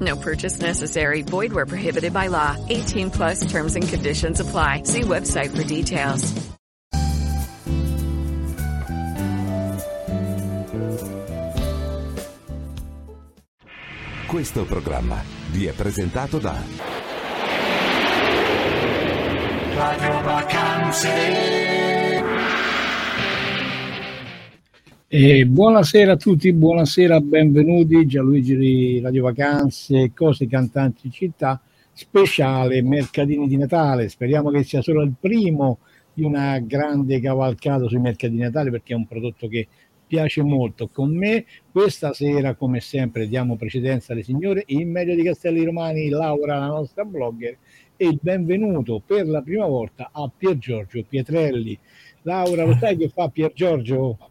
No purchase necessary. Void where prohibited by law. 18 plus terms and conditions apply. See website for details. Questo programma vi è presentato da Radio Vacanze. E buonasera a tutti, buonasera, benvenuti Gianluigi di Radio Vacanze, Cose Cantanti Città, speciale Mercatini di Natale. Speriamo che sia solo il primo di una grande cavalcata sui mercatini di Natale perché è un prodotto che piace molto. Con me questa sera, come sempre, diamo precedenza alle signore in meglio di Castelli Romani, Laura, la nostra blogger, e il benvenuto per la prima volta a Pier Giorgio Pietrelli. Laura, lo sai che fa Pier Giorgio?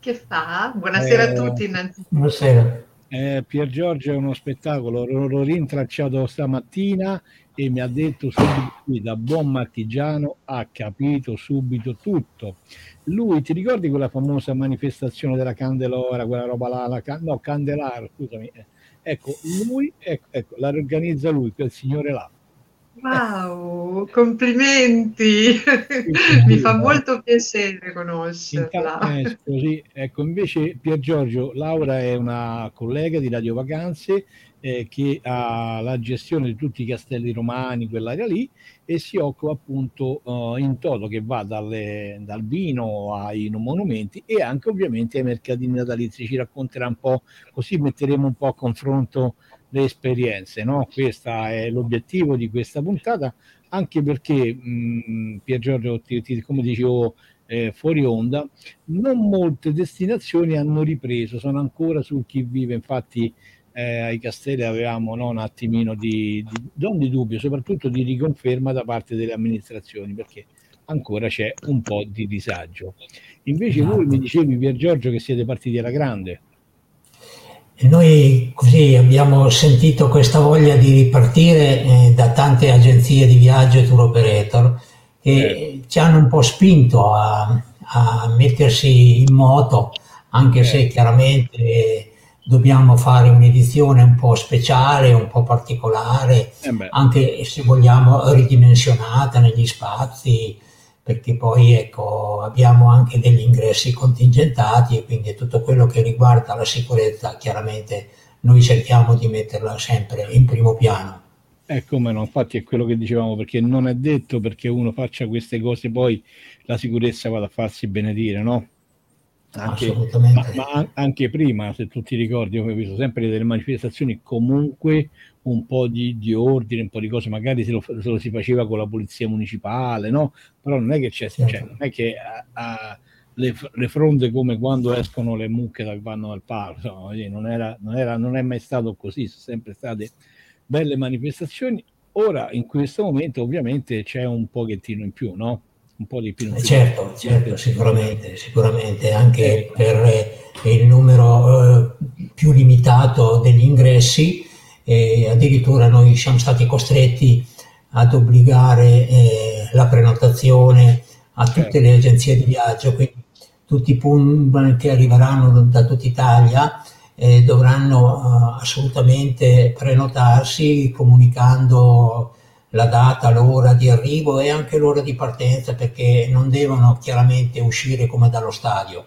Che fa? Buonasera Eh, a tutti innanzitutto. Buonasera. Eh, Pier Giorgio è uno spettacolo, l'ho rintracciato stamattina e mi ha detto subito qui, da buon martigiano, ha capito subito tutto. Lui, ti ricordi quella famosa manifestazione della Candelora, quella roba là, la can- no, Candelaro, scusami. eh. Ecco, lui, ecco, ecco, la organizza lui, quel signore là. Wow, complimenti! Mi fa molto piacere conoscerla. Eh, così, ecco, invece Pier Giorgio, Laura è una collega di Radio Vacanze eh, che ha la gestione di tutti i castelli romani, quell'area lì, e si occupa appunto eh, in toto che va dalle- dal vino ai monumenti e anche ovviamente ai mercatini natalizi. Ci racconterà un po', così metteremo un po' a confronto le esperienze, no? Questo è l'obiettivo di questa puntata, anche perché mh, Pier Giorgio, come dicevo eh, fuori onda, non molte destinazioni hanno ripreso, sono ancora sul chi vive, infatti eh, ai castelli avevamo no, un attimino di, di- non di dubbio, soprattutto di riconferma da parte delle amministrazioni, perché ancora c'è un po' di disagio. Invece voi mi dicevi, Pier Giorgio, che siete partiti alla grande. E noi così abbiamo sentito questa voglia di ripartire eh, da tante agenzie di viaggio e tour operator che ci hanno un po' spinto a, a mettersi in moto, anche se chiaramente eh, dobbiamo fare un'edizione un po' speciale, un po' particolare, Eh anche se vogliamo ridimensionata negli spazi, perché poi ecco, abbiamo anche degli ingressi contingentati e quindi tutto quello che riguarda la sicurezza, chiaramente noi cerchiamo di metterla sempre in primo piano. Eh, come no, infatti è quello che dicevamo, perché non è detto perché uno faccia queste cose poi la sicurezza vada a farsi benedire, no? Anche, ma, Assolutamente. ma an- anche prima, se tu ti ricordi, ho visto sempre delle manifestazioni, comunque un po' di, di ordine, un po' di cose, magari se lo, se lo si faceva con la polizia municipale, no? Però non è che c'è, Certo. cioè, non è che a- a- le, le fronde come quando escono le mucche dal vanno dal palo, no, dire, non, era, non, era, non è mai stato così, sono sempre state belle manifestazioni. Ora, in questo momento, ovviamente c'è un pochettino in più, no? Un po' di più. in Eh, più. Certo, certo, sicuramente, sicuramente anche per eh, il numero eh, più limitato degli ingressi, e addirittura noi siamo stati costretti ad obbligare eh, la prenotazione a tutte Certo. le agenzie di viaggio, quindi tutti i pullman che arriveranno da tutta Italia eh, dovranno eh, assolutamente prenotarsi comunicando la data, l'ora di arrivo e anche l'ora di partenza perché non devono chiaramente uscire come dallo stadio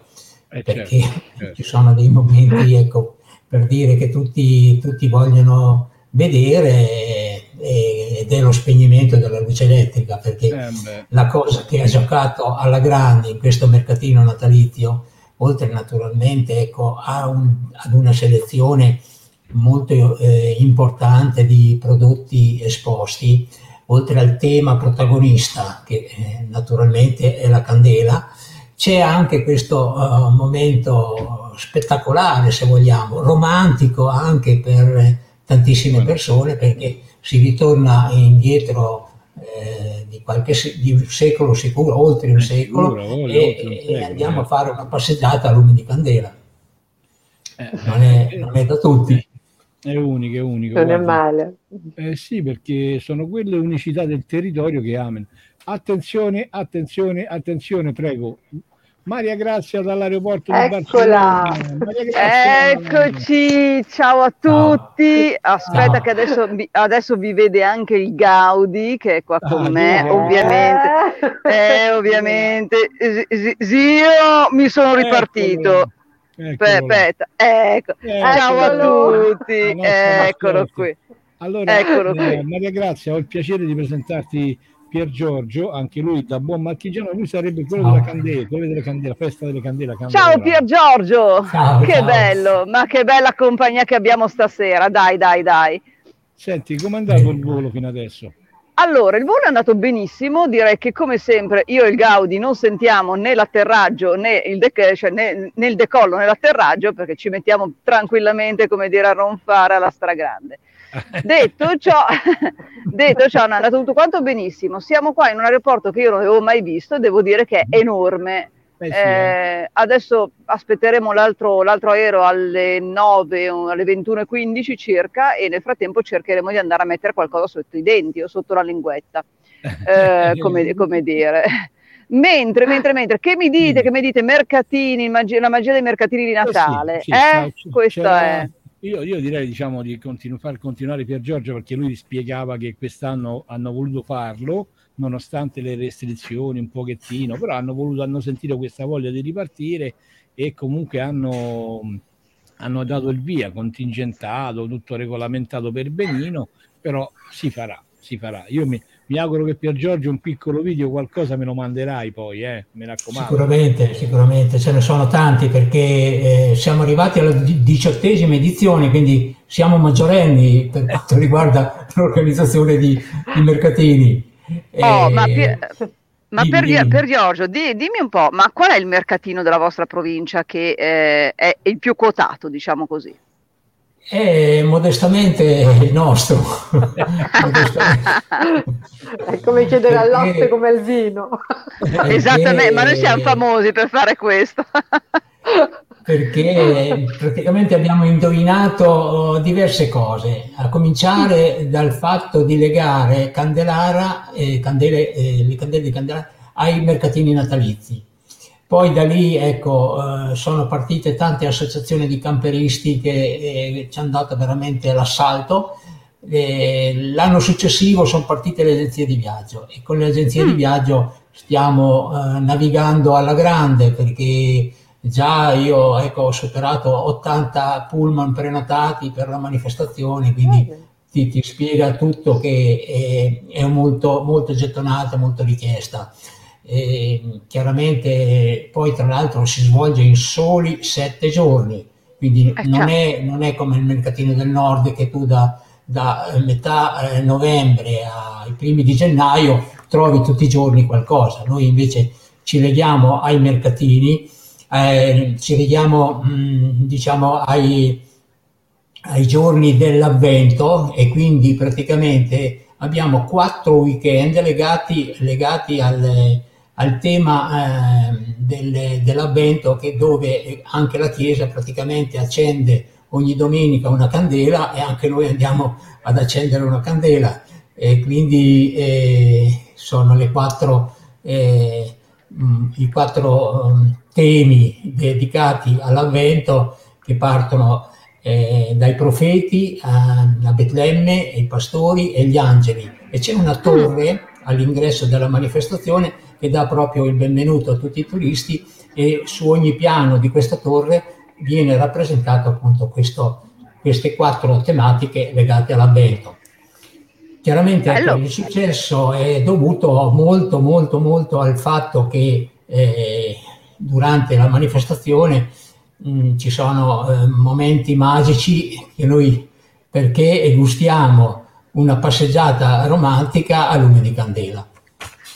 Eh, perché certo, certo. ci sono dei momenti ecco, per dire che tutti, tutti vogliono vedere ed è lo spegnimento della luce elettrica perché Eh, la cosa che ha giocato alla grande in questo mercatino natalizio, oltre naturalmente ecco, a un- ad una selezione molto eh, importante di prodotti esposti, oltre al tema protagonista, che eh, naturalmente è la candela, c'è anche questo eh, momento spettacolare, se vogliamo, romantico anche per tantissime persone, perché si ritorna indietro eh, di qualche di un secolo sicuro, oltre un secolo, sicuro, e, oltre un secolo, e, andiamo a fare una passeggiata a lume di candela. Eh, non, è, non, è, da tutti. È unico, è unico. Non guarda. è male. Eh, sì, perché sono quelle unicità del territorio che amano. Attenzione, attenzione, attenzione, prego. Maria Grazia dall'aeroporto Eccola. di Eccoci, ciao a tutti. Aspetta ciao. che adesso, adesso, vi vede anche il Gaudi che è qua con ah, me, no. ovviamente. Eh, ovviamente. Zio, mi sono ripartito. Aspetta, ecco. Ciao a tutti. Eccolo qui. Allora, eh, Maria Grazia, ho il piacere di presentarti Pier Giorgio, anche lui da buon marchigiano, lui sarebbe quello della candela, quello delle candele, festa delle candele. Ciao Pier Giorgio, ciao, che ciao. bello, ma che bella compagnia che abbiamo stasera, dai dai dai. Senti, com'è andato il volo fino adesso? Allora, il volo è andato benissimo, direi che come sempre io e il Gaudi non sentiamo né l'atterraggio né il, de- cioè né, né il decollo né l'atterraggio perché ci mettiamo tranquillamente, come dire, a ronfare alla stragrande. detto, ciò, detto ciò, no, è andato tutto quanto benissimo. Siamo qua in un aeroporto che io non avevo mai visto, devo dire che è enorme. Eh sì, eh. eh, adesso aspetteremo l'altro, l'altro, aereo alle 9, alle 21.15 circa e nel frattempo cercheremo di andare a mettere qualcosa sotto i denti o sotto la linguetta, eh, come, come, dire. Mentre, mentre, mentre, che mi dite, che mi dite, mercatini, la magia dei mercatini di Natale, sì, sì, eh? Questo è io, io, direi diciamo, di continu- far continuare Pier Giorgio perché lui spiegava che quest'anno hanno voluto farlo nonostante le restrizioni un pochettino, però hanno voluto, hanno sentito questa voglia di ripartire e comunque hanno, hanno dato il via, contingentato, tutto regolamentato per benino, però si farà, si farà. Io mi, mi auguro che per Giorgio un piccolo video qualcosa me lo manderai poi, eh, mi raccomando. Sicuramente, sicuramente, ce ne sono tanti perché eh, siamo arrivati alla diciottesima edizione, quindi siamo maggiorenni per quanto riguarda l'organizzazione di, di mercatini. Oh, ma, per, ma dimmi, per, dimmi. per, Giorgio, di, dimmi un po', ma qual è il mercatino della vostra provincia che eh, è il più quotato, diciamo così? È modestamente il nostro. è come chiedere al latte come al vino. Esattamente, ma noi siamo famosi per fare questo. perché praticamente abbiamo indovinato diverse cose, a cominciare dal fatto di legare Candelara, eh, candele, eh, le candele di Candelara ai mercatini natalizi poi da lì ecco, eh, sono partite tante associazioni di camperisti che eh, ci hanno dato veramente l'assalto. E l'anno successivo sono partite le agenzie di viaggio e con le agenzie mm. di viaggio stiamo eh, navigando alla grande perché già io ecco, ho superato 80 pullman prenotati per la manifestazione, quindi ti, ti spiega tutto che è, è molto, molto gettonata, molto richiesta. E chiaramente poi tra l'altro si svolge in soli sette giorni, quindi eh, non, è, non, è, come il mercatino del nord che tu da, da metà eh, novembre ai primi di gennaio trovi tutti i giorni qualcosa. Noi invece ci leghiamo ai mercatini, eh, ci leghiamo mh, diciamo ai, ai giorni dell'avvento e quindi praticamente abbiamo quattro weekend legati, legati alle, al tema eh, del, dell'avvento che dove anche la Chiesa praticamente accende ogni domenica una candela e anche noi andiamo ad accendere una candela. E quindi eh, sono le quattro, eh, mh, i quattro um, temi dedicati all'avvento che partono eh, dai profeti a, a Betlemme, i pastori e gli angeli. E c'è una torre all'ingresso della manifestazione che dà proprio il benvenuto a tutti i turisti e su ogni piano di questa torre viene rappresentato appunto questo, queste quattro tematiche legate all'avvento. Chiaramente ecco, il successo è dovuto molto molto molto al fatto che eh, durante la manifestazione mh, mm, ci sono eh, momenti magici che noi perché gustiamo una passeggiata romantica a lume di candela.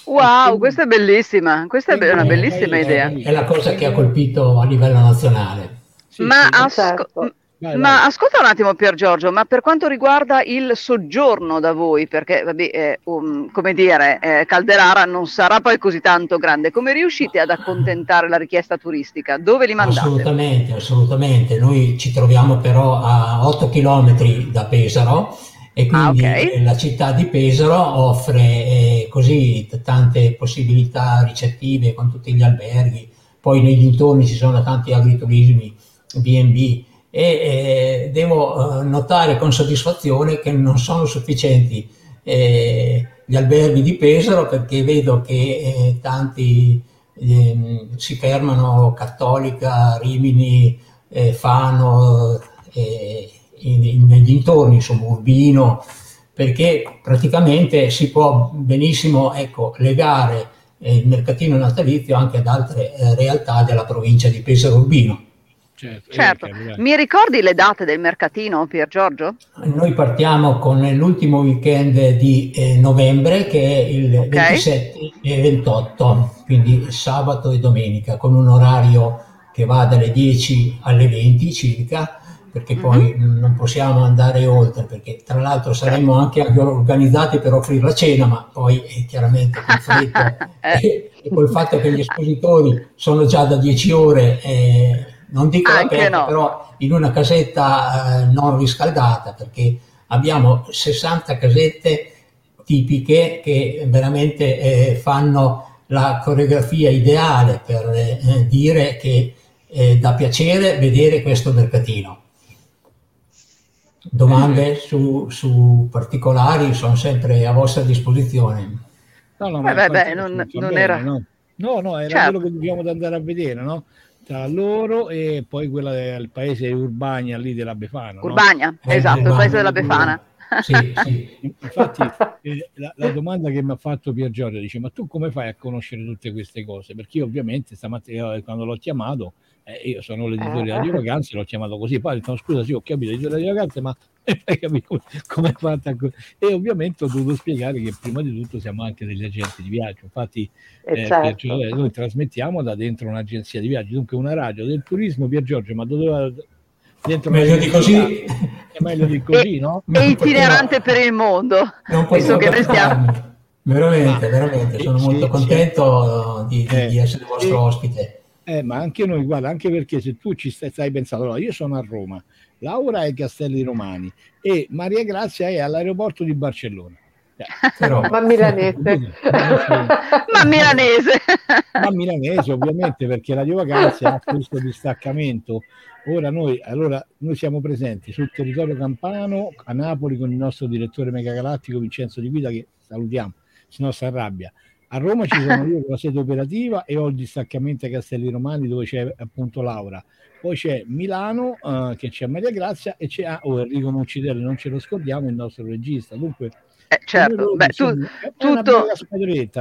Wow, questa è bellissima, questa è una bellissima è, idea. È la cosa che ha colpito a livello nazionale. Sì, ma, sì, asco- certo. Vai, Ma vai. ascolta un attimo Pier Giorgio, ma per quanto riguarda il soggiorno da voi, perché vabbè, eh, um, come dire, eh, Calderara non sarà poi così tanto grande, come riuscite ad accontentare la richiesta turistica? Dove li mandate? Assolutamente, assolutamente. Noi ci troviamo però a 8 km da Pesaro e quindi Ah, ok. eh, la città di Pesaro offre eh, così t- tante possibilità ricettive con tutti gli alberghi. Poi nei dintorni ci sono tanti agriturismi, B&B e eh, devo eh, notare con soddisfazione che non sono sufficienti eh, gli alberghi di Pesaro perché vedo che eh, tanti ehm, si fermano Cattolica, Rimini, Fano, eh, nei dintorni, insomma Urbino, perché praticamente si può benissimo ecco, legare eh, il mercatino natalizio anche ad altre eh, realtà della provincia di Pesaro Urbino. Certo, eh, Certo, capirei. mi ricordi le date del mercatino, Pier Giorgio? Noi partiamo con l'ultimo weekend di eh, novembre che è il Ok. 27 e 28, quindi sabato e domenica, con un orario che va dalle 10 alle 20 circa, perché poi Mhm. non possiamo andare oltre, perché tra l'altro saremmo anche organizzati per offrire la cena, ma poi eh, chiaramente con Eh. e col fatto che gli espositori sono già da 10 ore, eh, non dico all'aperto, no. però in una casetta eh, non riscaldata, perché abbiamo 60 casette tipiche che veramente eh, fanno la coreografia ideale per eh, dire che eh, dà piacere vedere questo mercatino. Domande su, su particolari sono sempre a vostra disposizione. No, no, Eh, ma beh, infatti beh, non- non bene, era- No, no, no, era Certo. quello che dobbiamo andare a vedere, no? Tra loro e poi quella del paese Urbania lì della Befana. no? Urbania, Eh, esatto, il Urbania, paese della Befana. Sì, sì. Infatti, eh, la, la domanda che mi ha fatto Pier Giorgio dice: Ma tu come fai a conoscere tutte queste cose? Perché io, ovviamente, stamattina eh, quando l'ho chiamato, eh, io sono l'editore di Eh. Radio Vacanze, l'ho chiamato così. Poi ho detto: Scusa, sì, ho capito, l'editore di Radio Vacanze, ma hai capito come- è fatta? co-?" E ovviamente ho dovuto spiegare che prima di tutto siamo anche degli agenti di viaggio. Infatti, E eh, Pier certo. Giorgio, noi trasmettiamo da dentro un'agenzia di viaggio, dunque una radio del turismo. Pier Giorgio, ma dove dentro Meglio di così. È meglio di così, no? E itinerante per il mondo, Non visto che noi stiamo... parlarne. Veramente, veramente, sono sì, molto sì, contento di, di- Eh, di essere vostro sì. ospite. Eh, ma anche noi, guarda, anche perché se tu ci stai, stai pensando, allora io sono a Roma, Laura è ai Castelli Romani e Maria Grazia è all'aeroporto di Barcellona. Eh, Ma milanese. Ma milanese! ma milanese ovviamente perché la Dio Vacanze ha questo distaccamento. Ora noi, allora, noi siamo presenti sul territorio campano a Napoli con il nostro direttore megagalattico Vincenzo Di Guida che salutiamo, se no si arrabbia. A Roma ci sono io con la sede operativa e ho il distaccamento ai Castelli Romani dove c'è appunto Laura. Poi c'è Milano eh, che c'è Maria Grazia e c'è ah, oh, Enrico Muccidelli, non ce lo scordiamo, il nostro regista. Dunque, Eh, certo, beh, tu, tutto-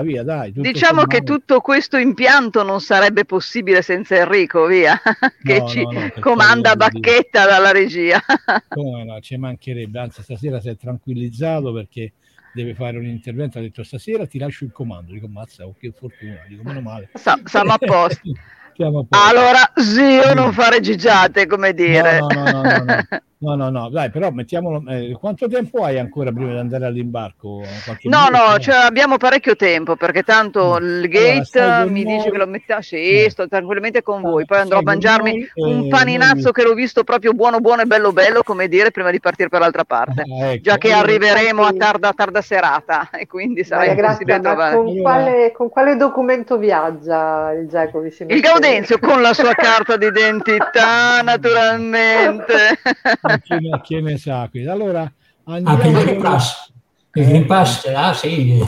via, dai. tutto diciamo che tutto questo impianto non sarebbe possibile senza Enrico, via, che No, ci no, no, comanda bacchetta dalla regia. Come no, ci mancherebbe, anzi stasera si è tranquillizzato perché deve fare un intervento, ha detto stasera ti lascio il comando, dico mazza, oh, che fortuna, dico meno male. Sa- siamo a posto. Allora, zio, non fare gigiate, come dire. No, no, no, no, no, no, no, no, dai, però mettiamolo, eh, quanto tempo hai ancora prima di andare all'imbarco? Qualche No, minuto? no, cioè, abbiamo parecchio tempo perché tanto il gate con mi noi. dice che lo mettiamo. Sì, Eh. sto tranquillamente con Allora, voi. Poi andrò a mangiarmi noi, un eh, paninazzo noi- che l'ho visto proprio buono, buono e bello, bello, come dire, prima di partire per l'altra parte. Ah, ecco. Già che Allora, arriveremo a tarda, tarda serata e quindi sarà impossibile trovare. con Allora- quale, con quale documento viaggia il Giacomo? Il Gaudenzio con la sua carta d'identità, naturalmente. Ma chi, ne, chi ne sa qui? Allora andiamo anche il Green Pass. Il Green Pass ce l'ha, sì.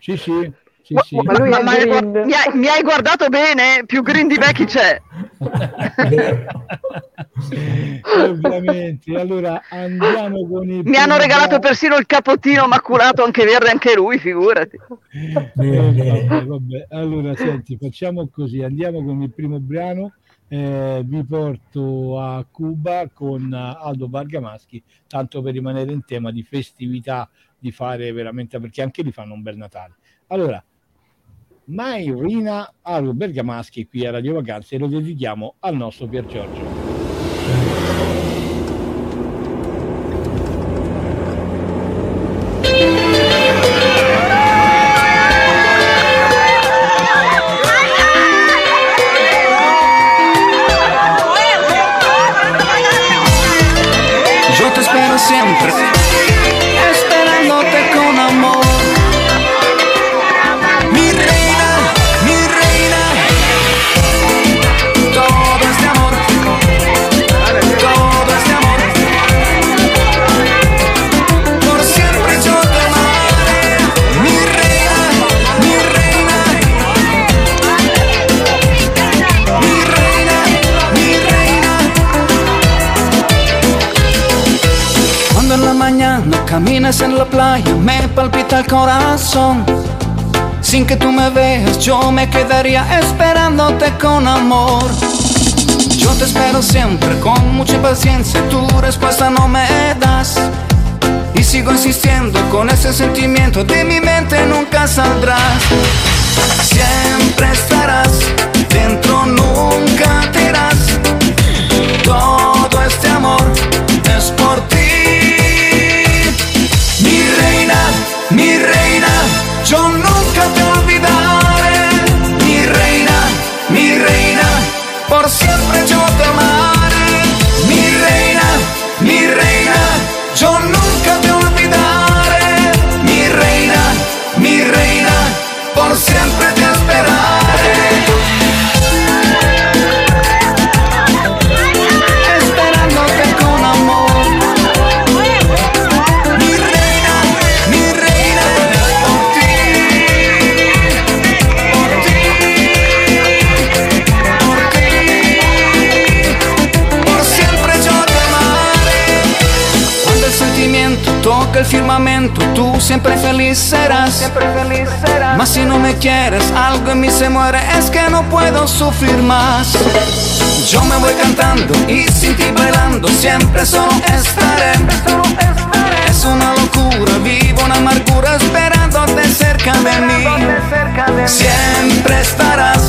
Sì, sì, sì, sì. Ma lui ma- è ma hai green. mi, hai, mi hai guardato bene? Più green di me chi c'è? Ovviamente. Allora andiamo con il Mi hanno regalato persino il capottino maculato, anche verde, anche lui, figurati. Bene, vabbè, vabbè. Allora, senti, facciamo così, andiamo con il primo brano. eh, vi porto a Cuba con Aldo Bargamaschi, tanto per rimanere in tema di festività, di fare veramente, perché anche lì fanno un bel Natale. Allora, Mai Rina Aru Bergamaschi qui a Radio Vacanze e lo dedichiamo al nostro Pier Giorgio. siempre. En la playa, me palpita el corazón. Sin que tú me veas, yo me quedaría esperándote con amor. Yo te espero siempre con mucha paciencia, tu respuesta no me das. Y sigo insistiendo con ese sentimiento, de mi mente nunca saldrás. Siempre estarás dentro, nunca te. Siempre feliz serás. Siempre feliz serás. Mas si no me quieres, algo en mí se muere, es que no puedo sufrir más. Yo me voy cantando y sin ti bailando, siempre solo estaré. Es una locura, vivo una amargura esperándote cerca de mí. Siempre estarás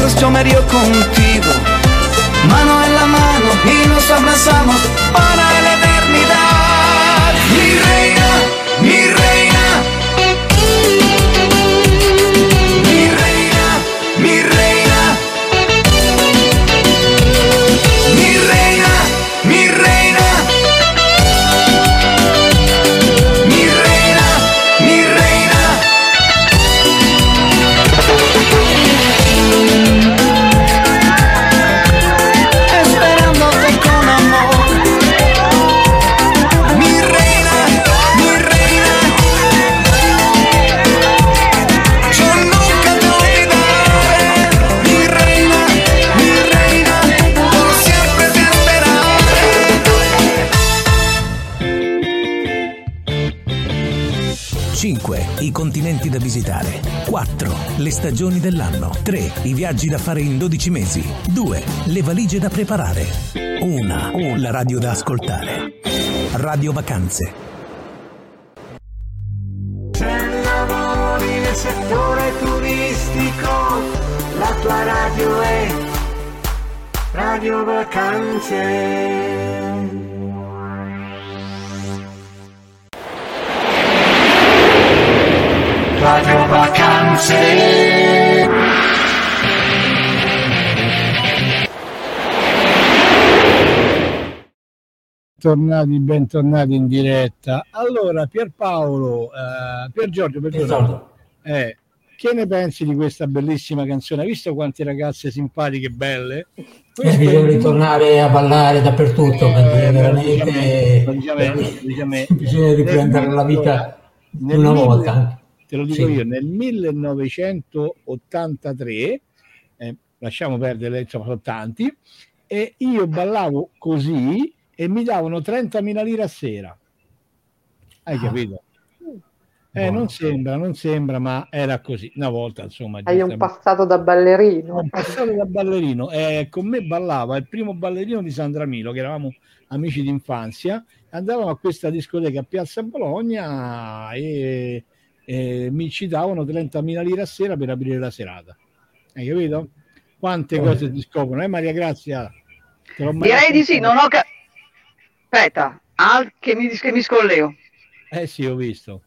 mientras yo me río contigo. Mano en la mano y nos abrazamos para la Le stagioni dell'anno. 3. I viaggi da fare in 12 mesi. 2. Le valigie da preparare. 1. La radio da ascoltare. Radio Vacanze. Se lavori nel settore turistico, la tua radio è Radio Vacanze. Radio Vacanze. Tornati, bentornati in diretta. Allora, Pierpaolo, eh, Pier Giorgio, perdona, eh, che ne pensi di questa bellissima canzone? Hai visto quante ragazze simpatiche e belle? Eh, bisogna ritornare a ballare dappertutto Eh, perché veramente logicamente, logicamente. bisogna riprendere la vita Nel una mille- volta. Te lo dico Sì. io, nel 1983, eh, lasciamo perdere, insomma, sono tanti, e io ballavo così e mi davano 30.000 lire a sera. Hai capito? Eh, non sembra, non sembra, ma era così. Una volta, insomma. Hai un passato da ballerino. Un passato da ballerino. Eh, con me ballava il primo ballerino di Sandra Milo, che eravamo amici d'infanzia. Andavamo a questa discoteca a Piazza Bologna e, e mi citavano 30.000 lire a sera per aprire la serata. Hai capito? Quante eh. cose ti scoprono, eh Maria Grazia? Direi di sì, non ho capito. Aspetta, al- che, mi, che mi scollego. Eh sì, ho visto.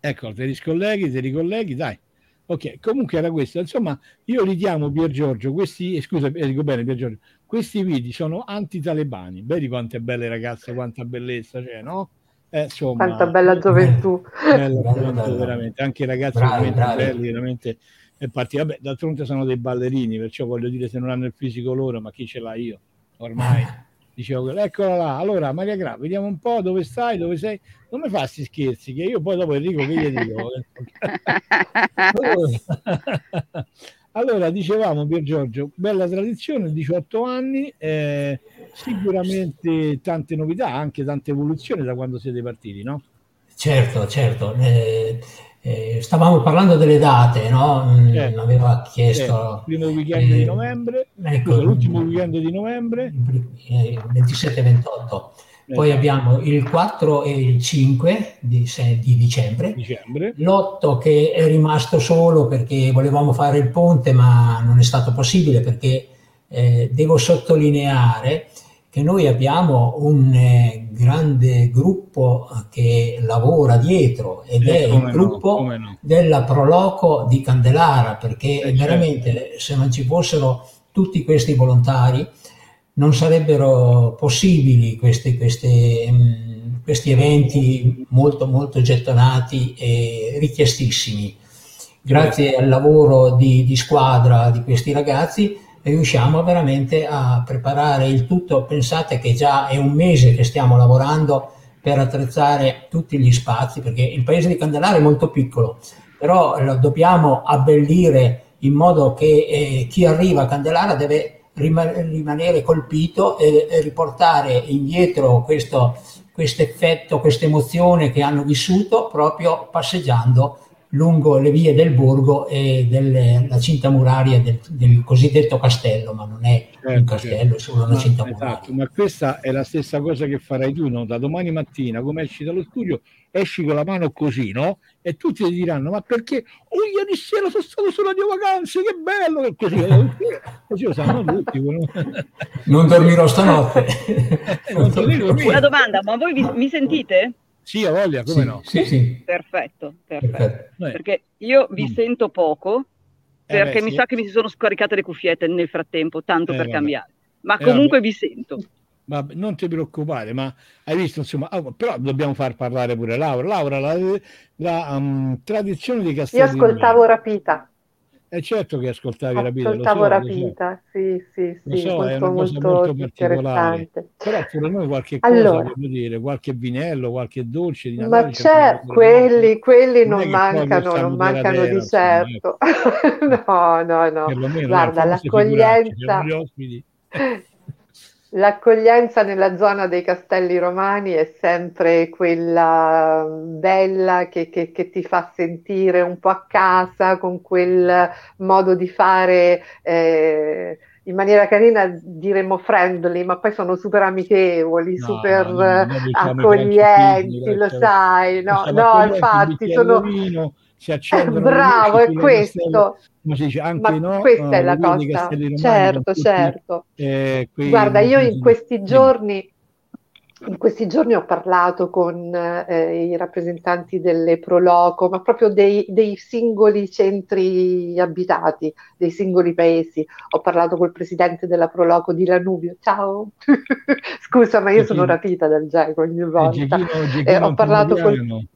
Ecco, te riscolleghi, te ricolleghi, dai. Ok, comunque era questo. Insomma, io li chiamo Pier Giorgio, questi, eh, scusa, eh, dico bene Pier Giorgio, questi video sono anti-talebani. Vedi quante belle ragazze, quanta bellezza c'è, no? Eh, insomma, quanta bella gioventù. Bella, bella, veramente. Anche i ragazzi bravi, veramente bravi. belli, veramente. E parti, vabbè, d'altronde sono dei ballerini, perciò voglio dire, se non hanno il fisico loro, ma chi ce l'ha io? Ormai. dicevo eccola là allora Maria Gra vediamo un po' dove stai dove sei non mi fa questi scherzi che io poi dopo Enrico che gli dico allora dicevamo Pier Giorgio bella tradizione 18 anni eh, sicuramente tante novità anche tante evoluzioni da quando siete partiti no? certo certo eh, eh, stavamo parlando delle date, no? Certo, aveva chiesto... Certo. Primo weekend eh, di novembre, ecco, l'ultimo weekend di novembre. 27-28. Poi esatto. abbiamo il 4 e il 5 di, di dicembre. dicembre. L'8 che è rimasto solo perché volevamo fare il ponte ma non è stato possibile perché eh, devo sottolineare che noi abbiamo un eh, grande gruppo che lavora dietro ed eh, è il gruppo no, no. della Proloco di Candelara, perché eh, veramente certo. se non ci fossero tutti questi volontari non sarebbero possibili questi, questi, mm, questi eventi molto molto gettonati e richiestissimi. Grazie al lavoro di, di squadra di questi ragazzi riusciamo veramente a preparare il tutto. Pensate che già è un mese che stiamo lavorando per attrezzare tutti gli spazi, perché il paese di Candelare è molto piccolo, però lo dobbiamo abbellire in modo che eh, chi arriva a Candelara deve rimanere colpito e, e riportare indietro questo effetto, questa emozione che hanno vissuto proprio passeggiando lungo le vie del borgo e della cinta muraria del, del, cosiddetto castello, ma non è certo, un castello, certo. è solo una ma, cinta esatto, muraria. Ma questa è la stessa cosa che farai tu, no? Da domani mattina, come esci dallo studio, esci con la mano così, no? E tutti ti diranno, ma perché? Oh, ieri sera sono stato sulla mia vacanza, che bello! E così, eh, così lo sanno tutti. non dormirò stanotte. non Una domanda, ma voi vi, mi sentite? Sì, ha voglia, come sì, no? Sì, sì. Perfetto, perfetto. perfetto. Perché io vi mm. sento poco, perché eh beh, mi sa che mi si sono scaricate le cuffiette nel frattempo, tanto eh, per vabbè. cambiare. Ma eh, comunque vabbè. vi sento. Ma non ti preoccupare, ma hai visto, insomma, oh, però dobbiamo far parlare pure Laura. Laura, la, la um, tradizione di Castello. Io ascoltavo Rapita. È certo che ascoltavi Rapita. Ascoltavo so, Rapita, so. sì, sì, sì, so, molto, molto, molto interessante. Però pure noi qualche cosa, allora, dire, qualche vinello, qualche dolce di Natale. Ma c'è, quelli, quelli non, non mancano, non mancano terra, di certo. no, no, no. Guarda, l'accoglienza... L'accoglienza nella zona dei castelli romani è sempre quella bella che, che, che, ti fa sentire un po' a casa con quel modo di fare eh, in maniera carina, diremmo friendly, ma poi sono super amichevoli, no, super no, diciamo accoglienti, lo sai, no, no infatti sono... Si accendono bravo è questo ma, dice, anche ma no, questa è la cosa certo tutti, certo eh, guarda io in questi giorni in questi giorni ho parlato con eh, i rappresentanti delle Proloco, ma proprio dei, dei, singoli centri abitati, dei singoli paesi. Ho parlato col presidente della Proloco di Lanubio. Ciao, scusa, ma io Gechino. sono rapita dal Geco ogni volta. Gechino, Gechino eh, ho parlato col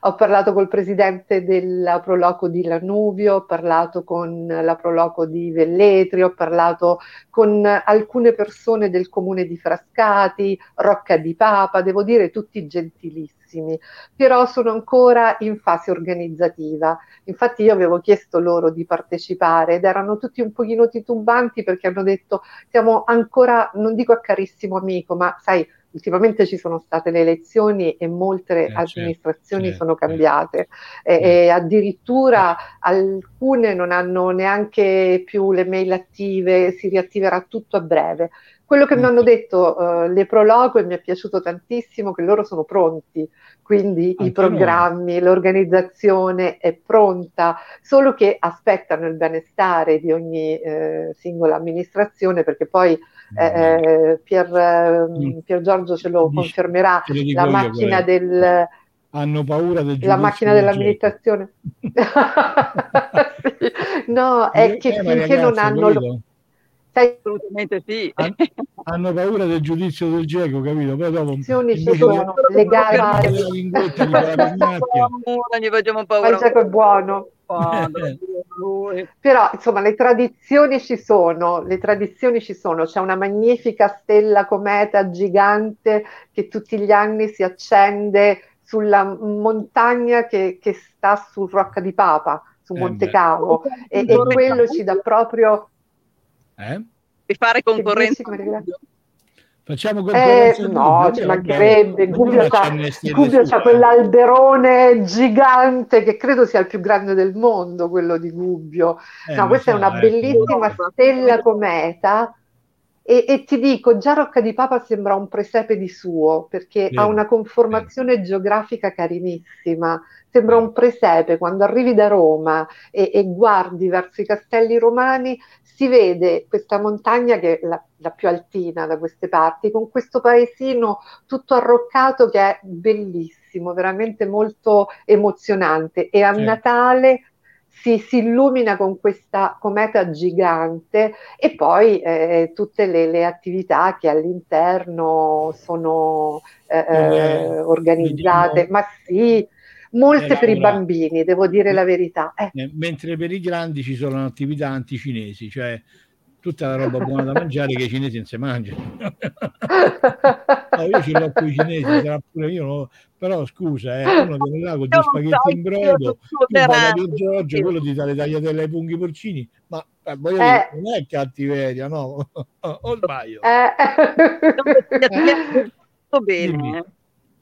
ho parlato col presidente della Proloco di Lanuvio, ho parlato con la Proloco di Velletri, ho parlato con alcune persone del comune di Frascati, Rocca di Papa, devo dire tutti gentilissimi, però sono ancora in fase organizzativa. Infatti io avevo chiesto loro di partecipare ed erano tutti un pochino titubanti perché hanno detto siamo ancora, non dico a carissimo amico, ma sai, ultimamente ci sono state le elezioni e molte eh, certo, amministrazioni certo, sono cambiate certo. e, e, addirittura alcune non hanno neanche più le mail attive, si riattiverà tutto a breve. Quello che mi hanno detto uh, le Prologo e mi è piaciuto tantissimo che loro sono pronti, quindi Anche i programmi, noi. l'organizzazione è pronta, solo che aspettano il benestare di ogni eh, singola amministrazione perché poi eh, eh Pier, mm. Pier, Giorgio ce lo confermerà, la macchina io, del hanno paura del la macchina dell'amministrazione. sì. No, è eh, che eh, finché ragazzi, non hanno lo, sai, assolutamente sì. Han, hanno paura del giudizio del geco, capito? Poi dopo invece sono le gare gli facciamo paura. il geco è buono. Però insomma le tradizioni ci sono, le tradizioni ci sono, c'è una magnifica stella cometa gigante che tutti gli anni si accende sulla montagna che, che sta su Rocca di Papa, su Monte Cavo, eh e, e quello ci dà proprio eh? Di fare concorrenza. Facciamo concorrenza. Eh, no, ci mancherebbe. Gubbio c'ha, quell'alberone gigante che credo sia il più grande del mondo, quello di Gubbio. Eh, no, questa so, è una ecco. bellissima stella cometa. E, e, ti dico, già Rocca di Papa sembra un presepe di suo, perché Bene. ha una conformazione geografica carinissima. Sembra un presepe quando arrivi da Roma e, e guardi verso i castelli romani, si vede questa montagna che è la, la, più altina da queste parti, con questo paesino tutto arroccato che è bellissimo, veramente molto emozionante. E a sì. Natale si, si, illumina con questa cometa gigante e poi eh, tutte le, le, attività che all'interno sono eh, eh, organizzate. Ma sì, molte eh, per i bambini, devo dire la verità. Eh. eh. Mentre per i grandi ci sono attività anticinesi, cioè tutta la roba buona da mangiare che i cinesi non si mangiano. no, io ce l'ho con i cinesi, sarà pure io, no? però scusa, eh, uno viene là con due spaghetti in brodo, tu Giorgio, quello ti dà le tagliatelle ai funghi porcini, ma eh, voglio eh. dire, non è cattiveria, no? o sbaglio? Eh. eh. bene.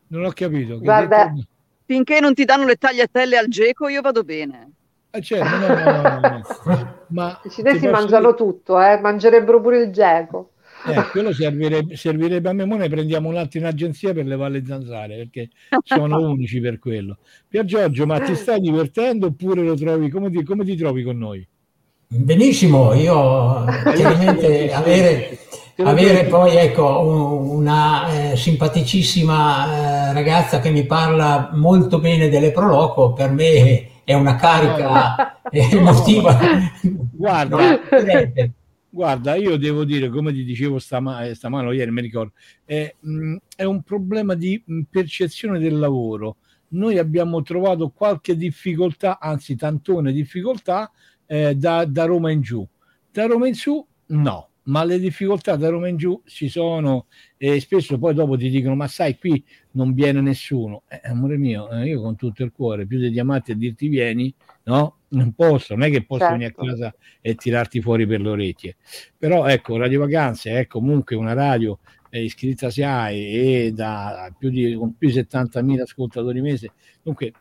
Non ho capito. Guarda, detto? Finché non ti danno le tagliatelle al geco, io vado bene. Eh certo, no, no, no, Ma I cinesi mangiano dire... tutto, eh? mangerebbero pure il geco. Eh, quello servirebbe, servirebbe, a me, ne prendiamo un'altra in agenzia per le zanzare, perché sono unici per quello. Pier Giorgio, ma ti stai divertendo oppure lo trovi, come ti, come ti trovi con noi? Benissimo, io chiaramente avere avere poi ecco, una eh, simpaticissima eh, ragazza che mi parla molto bene delle Proloco per me è una carica emotiva. Guarda, guarda, io devo dire, come ti dicevo stama, eh, stamano, ieri mi ricordo, è, mh, mm, è un problema di mm, percezione del lavoro. Noi abbiamo trovato qualche difficoltà, anzi tantone difficoltà, eh, da, da Roma in giù. Da Roma in su no ma le difficoltà da Roma in giù ci sono e spesso poi dopo ti dicono ma sai qui non viene nessuno. Eh, amore mio eh, io con tutto il cuore più di chiamarti a dirti vieni no? Non posso non è che posso certo. venire a casa e tirarti fuori per le orecchie. Però ecco Radio Vacanze è comunque una radio eh, iscritta SIAE e da più di, con più di 70.000 ascoltatori mese. Dunque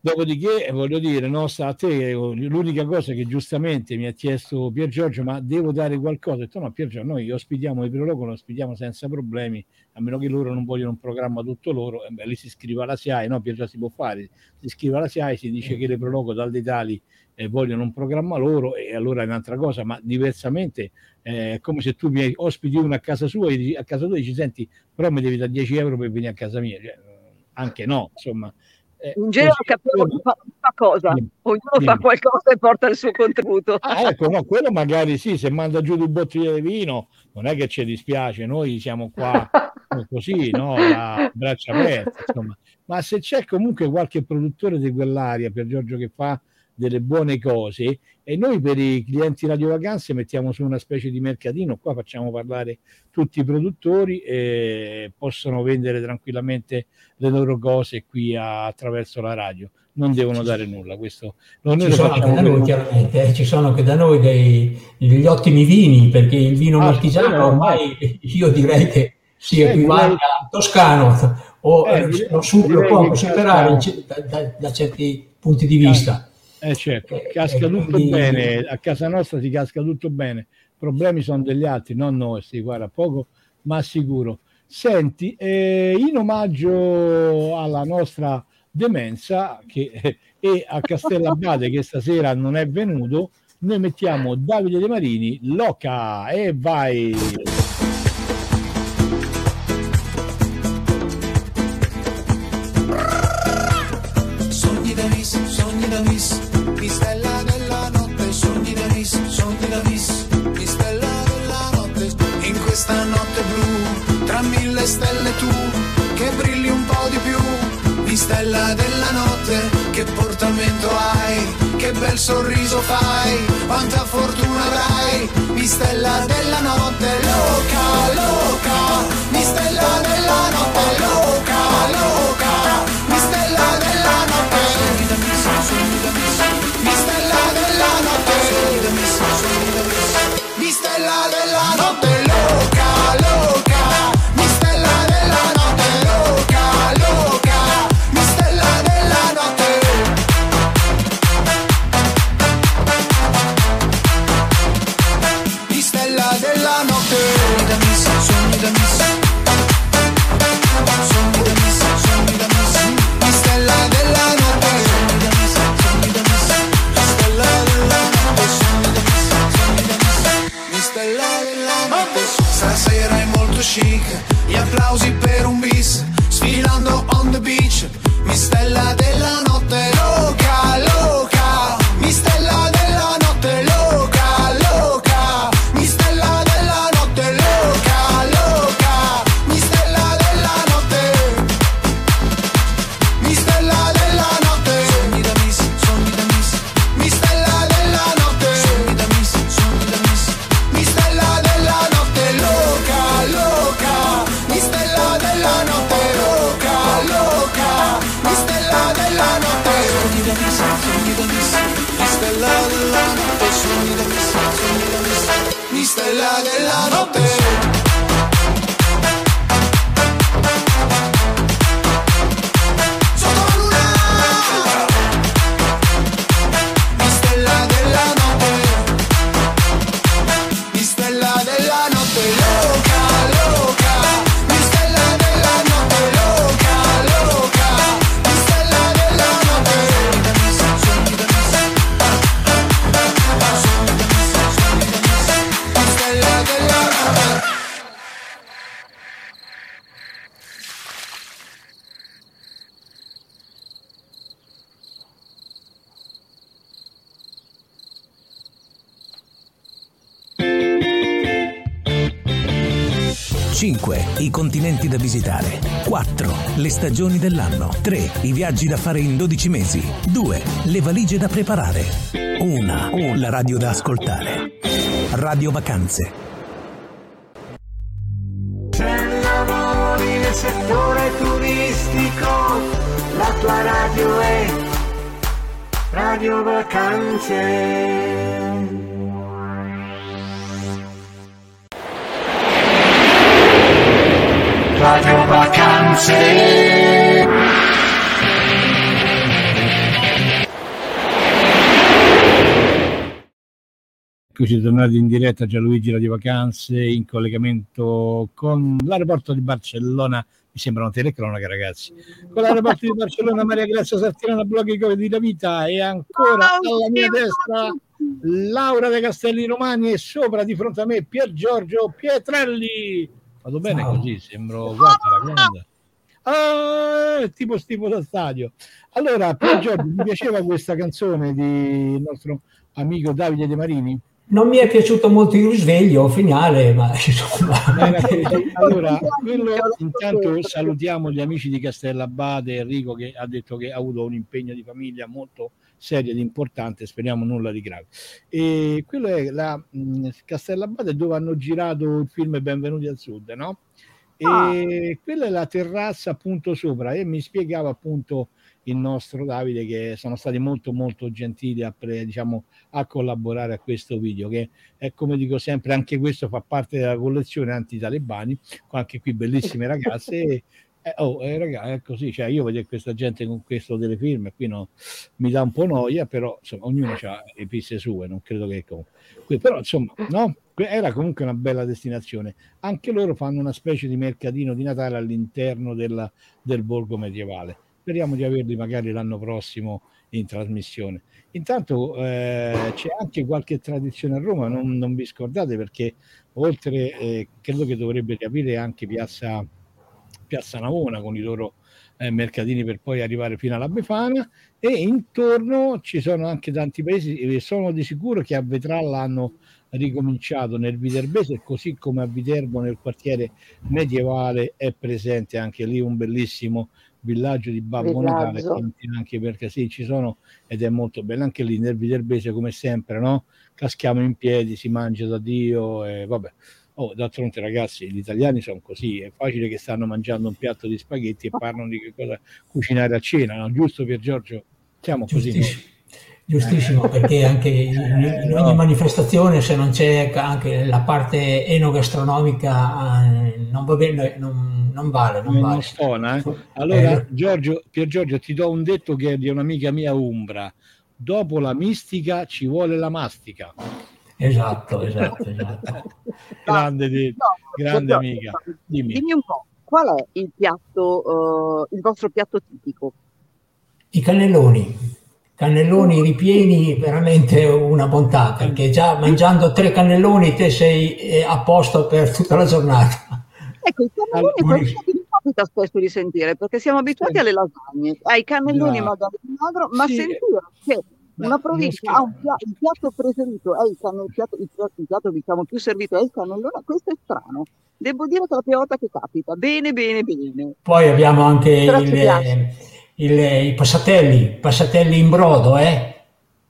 Dopodiché, voglio dire, no, sta a te, l'unica cosa che giustamente mi ha chiesto Pier Giorgio, ma devo dare qualcosa? Ho detto no, Pier Giorgio, noi ospitiamo i prologo, lo ospitiamo senza problemi, a meno che loro non vogliono un programma tutto loro, e beh, lì si scrive alla SIAE, no, Pier Giorgio si può fare, si scrive alla SIAE, si dice che le prologo dal Detali eh, vogliono un programma loro e allora è un'altra cosa, ma diversamente eh, è come se tu mi ospiti uno a casa sua e a casa tua dici, senti, però mi devi dare 10 euro per venire a casa mia, cioè, anche no, insomma eh, in genere capiamo chi fa, fa cosa, ognuno sì. fa qualcosa e porta il suo contributo. Ah, ecco, no, quello magari sì, se manda giù due bottiglie di vino non è che ci dispiace, noi siamo qua così, no, a braccia aperte, insomma. Ma se c'è comunque qualche produttore di quell'area, per Giorgio che fa delle buone cose e noi per i clienti Radio Vacanze mettiamo su una specie di mercatino, qua facciamo parlare tutti i produttori e possono vendere tranquillamente le loro cose qui a, attraverso la radio, non devono dare nulla. Questo non ci, sono anche da noi, chiaramente, eh, ci sono anche da noi dei, degli ottimi vini, perché il vino ah, marchigiano ormai io direi che Sì, equivale a toscano o eh, lo supero poco superare da, da, da, certi punti di vista. Eh certo, casca tutto quindi... bene, a casa nostra si casca tutto bene, problemi sono degli altri, non nostri, guarda, poco ma sicuro. Senti, eh, in omaggio alla nostra demenza che, eh, e a Castellabate che stasera non è venuto, noi mettiamo Davide De Marini, Loca e vai! Stelle tu, che brilli un po' di più, mi stella della notte, che portamento hai? che bel sorriso fai, quanta fortuna avrai, mi stella della notte, loca, loca, mi stella della notte, loca, loca, mi stella della notte, continenti da visitare. 4. Le stagioni dell'anno. 3. I viaggi da fare in 12 mesi. 2. Le valigie da preparare. 1. La radio da ascoltare. Radio Vacanze. Se lavori nel settore turistico, la tua radio è Radio Vacanze. Radio Vacanze. Eccoci tornati in diretta Gianluigi Radio Vacanze in collegamento con l'aeroporto di Barcellona. Mi sembra una telecronaca, ragazzi. Con l'aeroporto di Barcellona, Maria Grazia Sartirana, blog di di la vita e ancora alla mia destra Laura De Castelli Romani e sopra di fronte a me Pier Giorgio Pietrelli. Vado bene Ciao. così, sembro guarda la grande. Ah, tipo stipo da stadio. Allora, per Giorgio, mi piaceva questa canzone di nostro amico Davide De Marini? Non mi è piaciuto molto il risveglio finale, ma insomma... allora, quello, intanto salutiamo gli amici di Castellabate, Enrico che ha detto che ha avuto un impegno di famiglia molto seria ed importante, speriamo nulla di grave. E quello è la mh, Castellabate dove hanno girato il film Benvenuti al Sud, no? E ah. quella è la terrazza appunto sopra e mi spiegava appunto il nostro Davide che sono stati molto molto gentili a, pre, diciamo, a collaborare a questo video che è come dico sempre anche questo fa parte della collezione anti-talebani anche qui bellissime ragazze e, eh, oh, eh, ragazzi, è così, cioè io vedo questa gente con questo delle firme qui no, mi dà un po' noia, però insomma ognuno ha le piste sue, non credo che comunque. Però insomma, no, era comunque una bella destinazione. Anche loro fanno una specie di mercatino di Natale all'interno della, del borgo medievale. Speriamo di averli magari l'anno prossimo in trasmissione. Intanto eh, c'è anche qualche tradizione a Roma, non, non vi scordate perché oltre, eh, credo che dovrebbe riaprire anche Piazza, Piazza Navona con i loro eh, mercatini per poi arrivare fino alla Befana e intorno ci sono anche tanti paesi e sono di sicuro che a Vetralla hanno ricominciato nel Viterbese, così come a Viterbo nel quartiere medievale è presente anche lì un bellissimo villaggio di Babbo Natale, anche perché sì, ci sono ed è molto bello anche lì nel Viterbese come sempre, no? Caschiamo in piedi, si mangia da Dio e vabbè. Oh, d'altronde ragazzi, gli italiani sono così, è facile che stanno mangiando un piatto di spaghetti e parlano di che cosa cucinare a cena, no? giusto Pier Giorgio? Siamo così. No? Giustissimo, perché anche in, in ogni manifestazione, se non c'è anche la parte enogastronomica, eh, non va bene, non, non vale. Non vale. Stona, eh? Allora, eh. Giorgio, Pier Giorgio, ti do un detto che è di un'amica mia Umbra. Dopo la mistica ci vuole la mastica. Esatto, esatto, esatto. grande, di, no, grande no, amica. Dimmi. Dimmi. un po', qual è il piatto, uh, il vostro piatto tipico? I cannelloni cannelloni ripieni veramente una bontà perché già mangiando tre cannelloni te sei eh, a posto per tutta la giornata ecco i cannelloni capita spesso di sentire perché siamo abituati alle lasagne ai cannelloni no. magari magro ma sì. sentire che una provincia ha un piatto, il piatto preferito è il cannellone il piatto, il piatto, il piatto diciamo più servito è il cannellone questo è strano devo dire che è la prima volta che capita bene bene bene poi abbiamo anche il, il, i passatelli, passatelli in brodo, eh?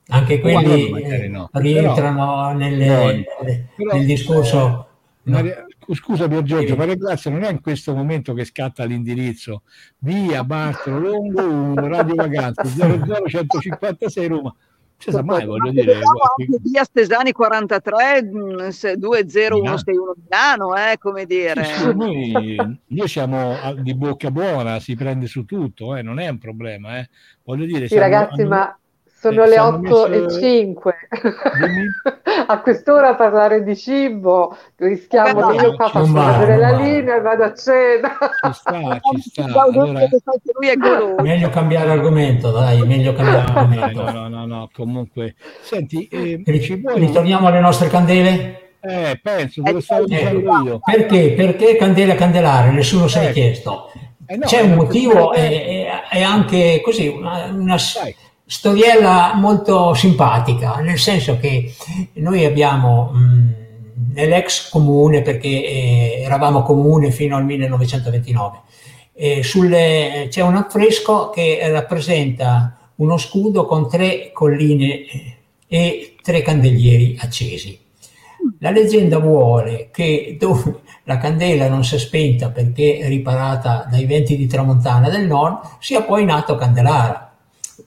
anche quelli no, no. rientrano però, nelle, no, però, nel discorso. Maria, scusa Pier Giorgio, ma Grazia non è in questo momento che scatta l'indirizzo via Bartolo Longo 1 Radio Vacanze 00156 Roma ci sa mai, voglio dire. Via Stesani 43 20161 Milano, eh, come dire. Sì, sì, noi, noi, siamo di bocca buona, si prende su tutto, eh, non è un problema. Eh. Voglio dire, sì, ragazzi, hanno, ma sono eh, le 8 messo... e 5. a quest'ora a parlare di cibo rischiamo no, che io qua faccio vedere la linea e vado a cena. Ci sta, ci sta. Allora... Meglio cambiare argomento, dai, meglio cambiare argomento. No, no, no, no, comunque. Senti, eh, vuoi... ritorniamo alle nostre candele? Eh, penso, te lo stavo dicendo eh, io. Perché? Perché candele a candelare? Nessuno se l'è ecco. chiesto. Eh no, C'è un motivo e, anche così una, una storiella molto simpatica, nel senso che noi abbiamo mh, nell'ex comune, perché eh, eravamo comune fino al 1929, eh, sulle, c'è un affresco che rappresenta uno scudo con tre colline eh, e tre candelieri accesi. La leggenda vuole che dove la candela non si è spenta perché riparata dai venti di tramontana del nord, sia poi nato Candelara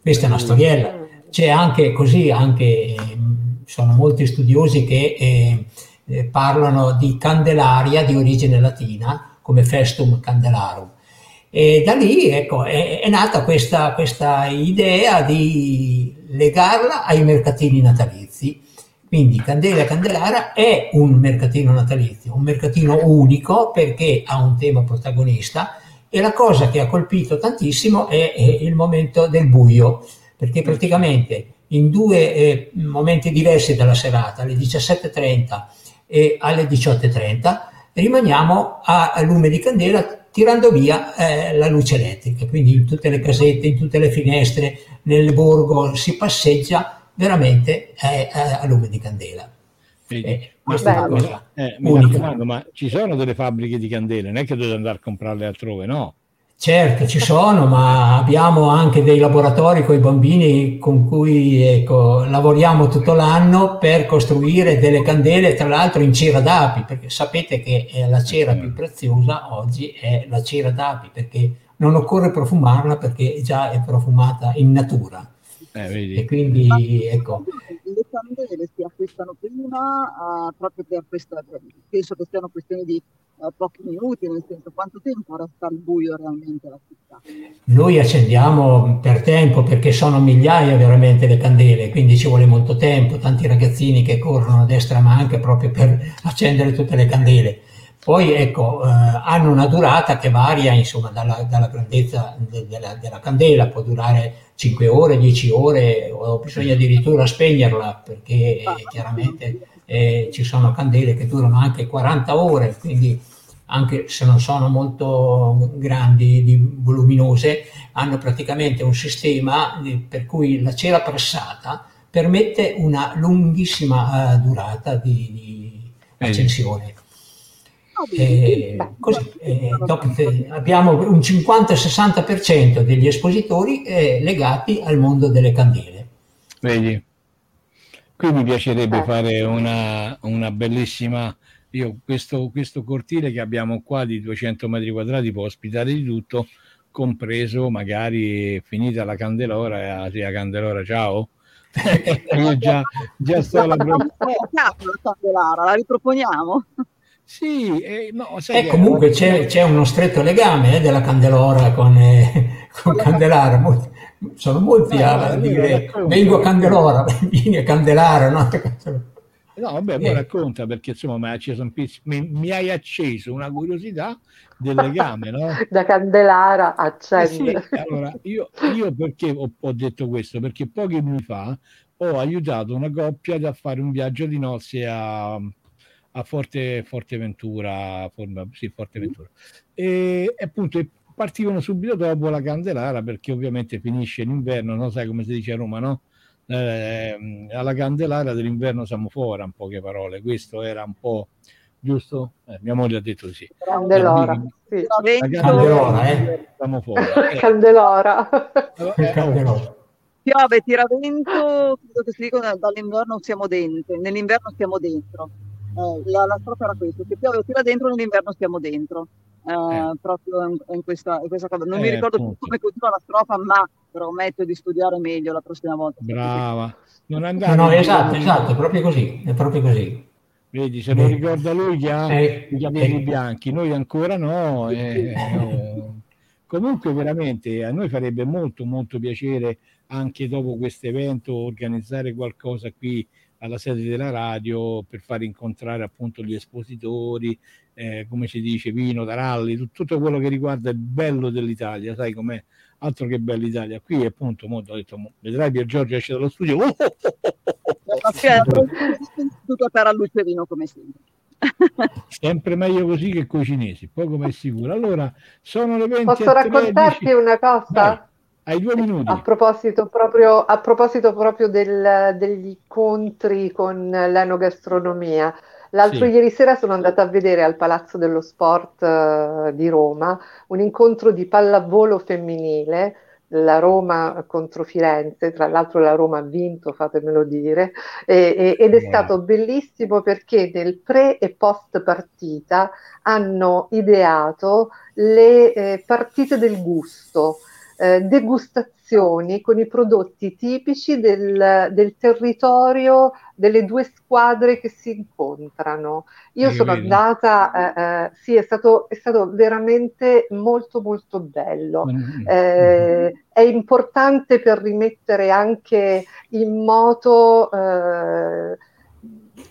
questa è una storiella. C'è anche così, anche, sono molti studiosi che eh, eh, parlano di Candelaria di origine latina come Festum Candelarum. E da lì ecco, è, è nata questa, questa idea di legarla ai mercatini natalizi. Quindi Candela Candelara è un mercatino natalizio, un mercatino unico perché ha un tema protagonista e la cosa che ha colpito tantissimo è, è il momento del buio, perché praticamente in due eh, momenti diversi della serata, alle 17.30 e alle 18.30, rimaniamo a, a, lume di candela tirando via eh, la luce elettrica. Quindi in tutte le casette, in tutte le finestre, nel borgo si passeggia veramente eh, a lume di candela. Eh, questa cosa eh, mi raccomando, ma ci sono delle fabbriche di candele, non è che dovete andare a comprarle altrove, no? Certo, ci sono, ma abbiamo anche dei laboratori con i bambini con cui ecco, lavoriamo tutto l'anno per costruire delle candele, tra l'altro in cera d'api, perché sapete che la cera più preziosa oggi è la cera d'api, perché non occorre profumarla perché già è profumata in natura. Eh, e quindi ecco. Le candele si acquistano prima uh, proprio per questa, penso che siano questioni di uh, pochi minuti, nel senso quanto tempo resta al buio realmente la città? Noi accendiamo per tempo perché sono migliaia veramente le candele, quindi ci vuole molto tempo, tanti ragazzini che corrono a destra ma anche proprio per accendere tutte le candele. Poi ecco, eh, hanno una durata che varia insomma, dalla, dalla grandezza de, della, della, candela, può durare 5 ore, 10 ore, o bisogna addirittura spegnerla perché eh, chiaramente eh, ci sono candele che durano anche 40 ore, quindi anche se non sono molto grandi, di, voluminose, hanno praticamente un sistema per cui la cera pressata permette una lunghissima uh, durata di, di accensione. Eh, così, eh, abbiamo un 50-60% degli espositori eh, legati al mondo delle candele. Vedi, qui mi piacerebbe eh. fare una, una bellissima io questo, questo, cortile che abbiamo qua di 200 metri quadrati può ospitare di tutto, compreso magari finita la candelora, eh, la candelora ciao. Io già, già sto pro... la candelora, la riproponiamo. Sì, eh, no, eh, comunque c'è, c'è, uno stretto legame eh, della Candelora con, eh, con Candelara. Molti, sono molti no, a dire vengo a Candelora, vieni a Candelara. No, no vabbè, poi eh. racconta perché insomma mi, acceso mi, mi, hai acceso una curiosità del legame, no? da Candelara accende. Eh sì, allora, io, io perché ho, ho detto questo? Perché pochi anni fa ho aiutato una coppia a fare un viaggio di nozze a a Forte, Forteventura, forma, sì, Forteventura. E, e appunto partivano subito dopo la Candelara perché ovviamente finisce l'inverno, no? sai come si dice a Roma, no? Eh, alla Candelara dell'inverno siamo fuori, in poche parole. Questo era un po' giusto? Eh, mia moglie ha detto sì. Candelora. Sì. Candelora, eh? Siamo fuori. Eh. Candelora. Eh, Candelora. Piove, tira vento, credo che si dicono dall'inverno siamo dentro, nell'inverno siamo dentro. Eh, la, la strofa era questa, che piove tira dentro, nell'inverno stiamo dentro. Eh, eh. Proprio in, in, questa, in, questa, cosa. Non mi eh, ricordo più come continua la strofa, ma prometto di studiare meglio la prossima volta. Brava. Non andare no, no, esatto, esatto, è proprio così, è proprio così. Vedi, se lo ricorda lui che ha i capelli bianchi, noi ancora no. no. Comunque veramente a noi farebbe molto molto piacere anche dopo questo evento organizzare qualcosa qui alla sede della radio per far incontrare appunto gli espositori, eh, come si dice, vino, taralli, tutto, tutto quello che riguarda il bello dell'Italia, sai com'è? Altro che bella Italia. Qui appunto, molto, ho detto, vedrai Pier Giorgio esce dallo studio. Oh, oh, oh, tutto per a luce vino come sempre. Sempre meglio così che con i cinesi, poco ma è sicuro. Allora, sono le 20 Posso raccontarti 13. una cosa? Vai. Hai due minuti. A proposito proprio, a proposito proprio del, degli incontri con l'enogastronomia, l'altro sì. ieri sera sono andata a vedere al Palazzo dello Sport uh, di Roma un incontro di pallavolo femminile, la Roma contro Firenze, tra l'altro la Roma ha vinto, fatemelo dire, e, e, ed è yeah. stato bellissimo perché nel pre e post partita hanno ideato le eh, partite del gusto eh, degustazioni con i prodotti tipici del, del, territorio delle due squadre che si incontrano. Io Io sono vedo. andata, eh, eh, sì, è stato, è stato, veramente molto molto bello. Mm-hmm. Eh, è importante per rimettere anche in moto eh,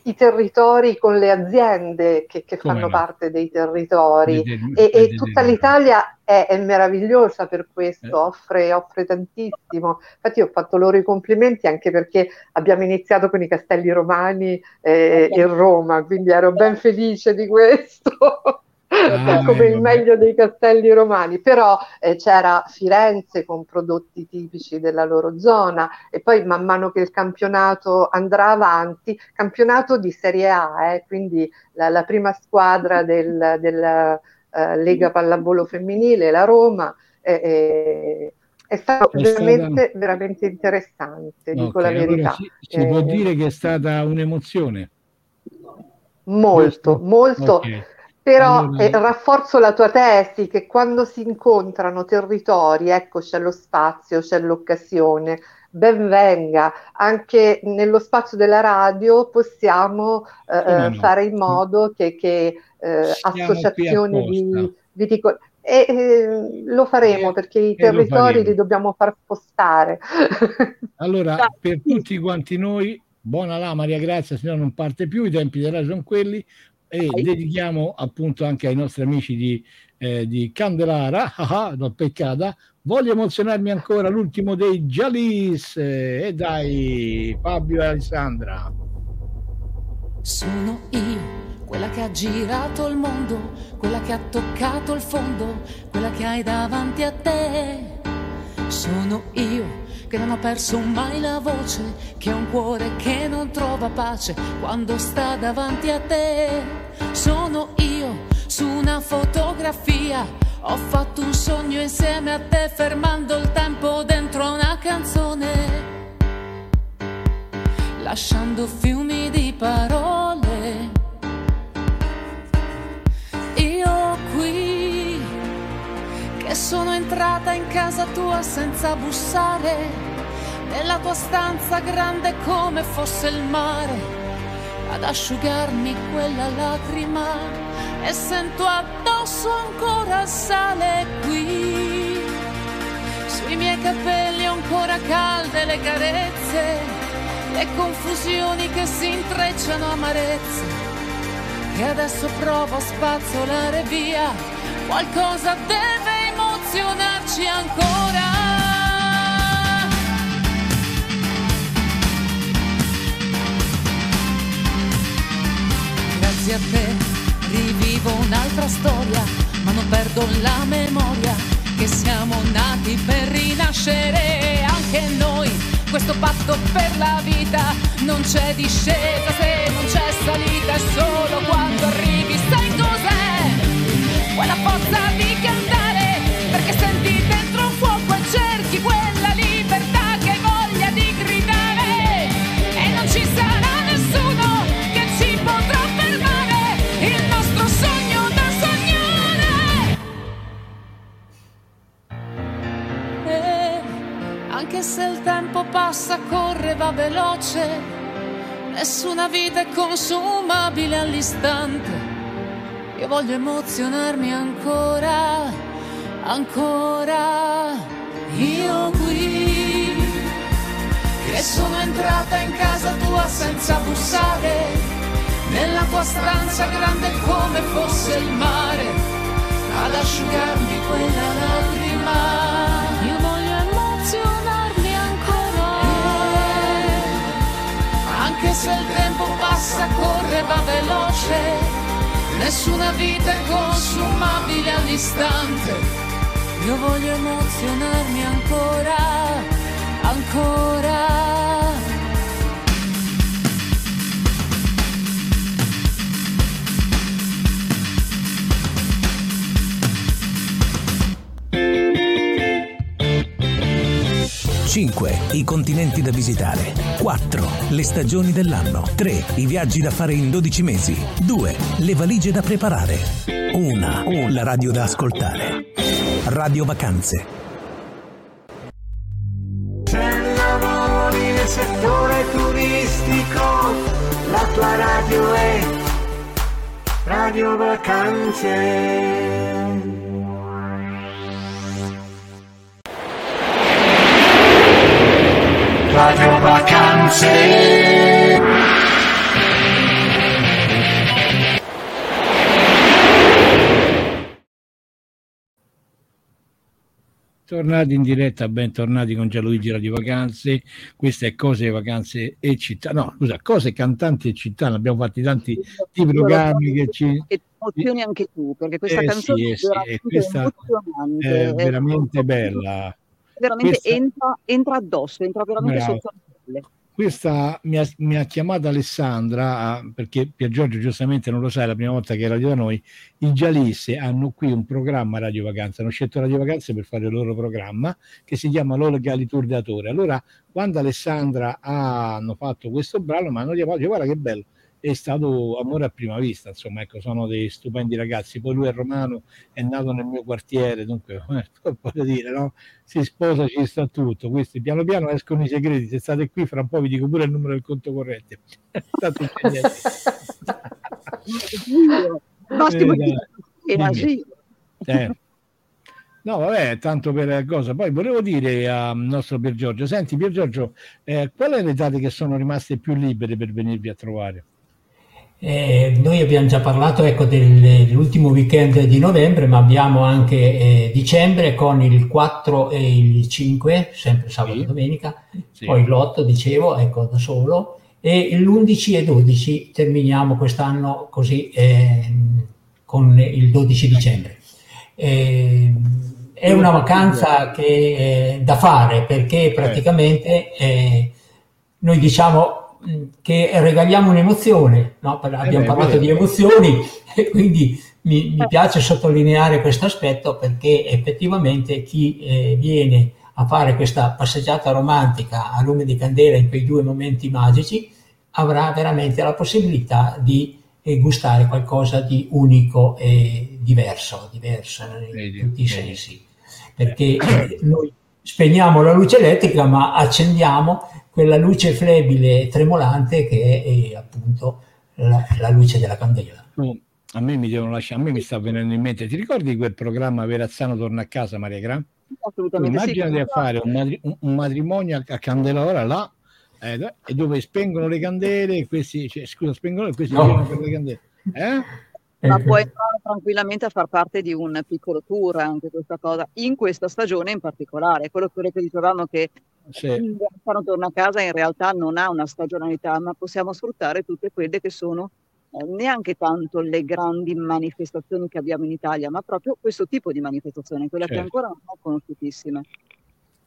i territori con le aziende che, che fanno no? parte dei territori e, e tutta l'Italia è, è, meravigliosa per questo, eh. offre, offre, tantissimo. Infatti ho fatto loro i complimenti anche perché abbiamo iniziato con i castelli romani eh, in Roma, quindi ero ben felice di questo. Ah, come il meglio dei castelli romani, però eh, c'era Firenze con prodotti tipici della loro zona e poi man mano che il campionato andrà avanti, campionato di Serie A, eh, quindi la, la, prima squadra del, della uh, Lega Pallavolo Femminile, la Roma, eh, è stato è veramente, stata... veramente interessante, okay, dico la verità. Allora si, si può eh, dire che è stata un'emozione? Molto, molto. Okay Però allora... eh, rafforzo la tua tesi che quando si incontrano territori, ecco c'è lo spazio, c'è l'occasione, ben venga, anche nello spazio della radio possiamo eh, no. fare in modo che, che eh, associazioni di viticoli e eh, lo faremo perché i territori li dobbiamo far spostare. Allora, per tutti quanti noi, buona la Maria Grazia, se no non parte più, i tempi della sono quelli e dedichiamo appunto anche ai nostri amici di, eh, di Candelara, ah, ah, peccata, voglio emozionarmi ancora l'ultimo dei Jalis e eh, dai Fabio e Alessandra. Sono io quella che ha girato il mondo, quella che ha toccato il fondo, quella che hai davanti a te. Sono io che non ho perso mai la voce, che ho un cuore che non trova pace quando sta davanti a te. Sono io su una fotografia, ho fatto un sogno insieme a te fermando il tempo dentro una canzone, lasciando fiumi di parole entrata in casa tua senza bussare, nella tua stanza grande come fosse il mare, ad asciugarmi quella lacrima e sento addosso ancora sale qui. Sui miei capelli ancora calde le carezze, le confusioni che si intrecciano amarezze che adesso provo a spazzolare via. Qualcosa deve emozionarci ancora. Grazie a te rivivo un'altra storia, ma non perdo la memoria che siamo nati per rinascere anche noi questo patto per la vita non c'è discesa se non c'è salita, è solo quando arrivi, sai cos'è? Quella forza di va veloce Nessuna vita è consumabile all'istante. Io voglio emozionarmi ancora, ancora. Io qui, che sono entrata in casa tua senza bussare, nella tua stanza grande come fosse il mare, ad asciugarmi quella lacrima. Se il tempo passa, corre, va veloce, nessuna vita è consumabile all'istante. Io voglio emozionarmi ancora, ancora. 5. I continenti da visitare. 4. Le stagioni dell'anno. 3. I viaggi da fare in 12 mesi. 2. Le valigie da preparare. 1. La radio da ascoltare. Radio Vacanze. Se lavori nel settore turistico, la tua radio è Radio Vacanze. Radio Vacanze. Tornati in diretta, bentornati con Gianluigi Radio Vacanze. Queste è Cose Vacanze e Città. No, scusa, Cose Cantanti e Città. Ne abbiamo fatti tanti di programmi che ci. E emozioni anche tu, perché questa eh canzone sì, eh sì, questa è veramente bella veramente questa... entra, entra, addosso, entra veramente Bravo. sotto la pelle. Questa mi ha, mi ha chiamato Alessandra ah, perché Pier Giorgio giustamente non lo sa, è la prima volta che radio da noi. I Gialisse hanno qui un programma Radio Vacanze, hanno scelto Radio Vacanze per fare il loro programma che si chiama L'Olegali Tour Allora, quando Alessandra hanno fatto questo brano, mi hanno detto guarda che bello, è stato amore a prima vista, insomma, ecco, sono dei stupendi ragazzi. Poi lui è romano, è nato nel mio quartiere, dunque, eh, voglio dire, no? Si sposa, ci sta tutto. Questi piano piano escono i segreti. Se state qui, fra un po' vi dico pure il numero del conto corrente. State Basti eh, eh. No, vabbè, tanto per cosa. Poi volevo dire al nostro Pier Giorgio, senti Pier Giorgio, eh, quali sono le date che sono rimaste più libere per venirvi a trovare? Eh, noi abbiamo già parlato ecco, dell'ultimo weekend di novembre, ma abbiamo anche eh, dicembre con il 4 e il 5, sempre sabato e sì. domenica, sì. poi l'8 dicevo, ecco da solo, e l'11 e 12 terminiamo quest'anno così eh, con il 12 dicembre. Eh, è una vacanza che è da fare perché praticamente eh, noi diciamo che regaliamo un'emozione, no? abbiamo parlato di emozioni e quindi mi, mi, piace sottolineare questo aspetto perché effettivamente chi eh, viene a fare questa passeggiata romantica a lume di candela in quei due momenti magici avrà veramente la possibilità di eh, gustare qualcosa di unico e diverso, diverso in tutti i sensi. Perché noi spegniamo la luce elettrica ma accendiamo quella luce flebile e tremolante che è, è appunto la, la, luce della candela. a me mi devono lasciare, a me mi sta venendo in mente, ti ricordi quel programma Verazzano torna a casa Maria Gran? Assolutamente Immaginati sì, a fare un, matri- un, matrimonio a Candelora là eh, dove spengono le candele e questi, cioè, scusa, spengono e questi no. per le candele. Eh? ma può entrare tranquillamente a far parte di un piccolo tour anche questa cosa, in questa stagione in particolare. Quello che dicevamo che sì. quando torna a casa in realtà non ha una stagionalità, ma possiamo sfruttare tutte quelle che sono eh, neanche tanto le grandi manifestazioni che abbiamo in Italia, ma proprio questo tipo di manifestazione, quella certo. che ancora non sono conosciutissime.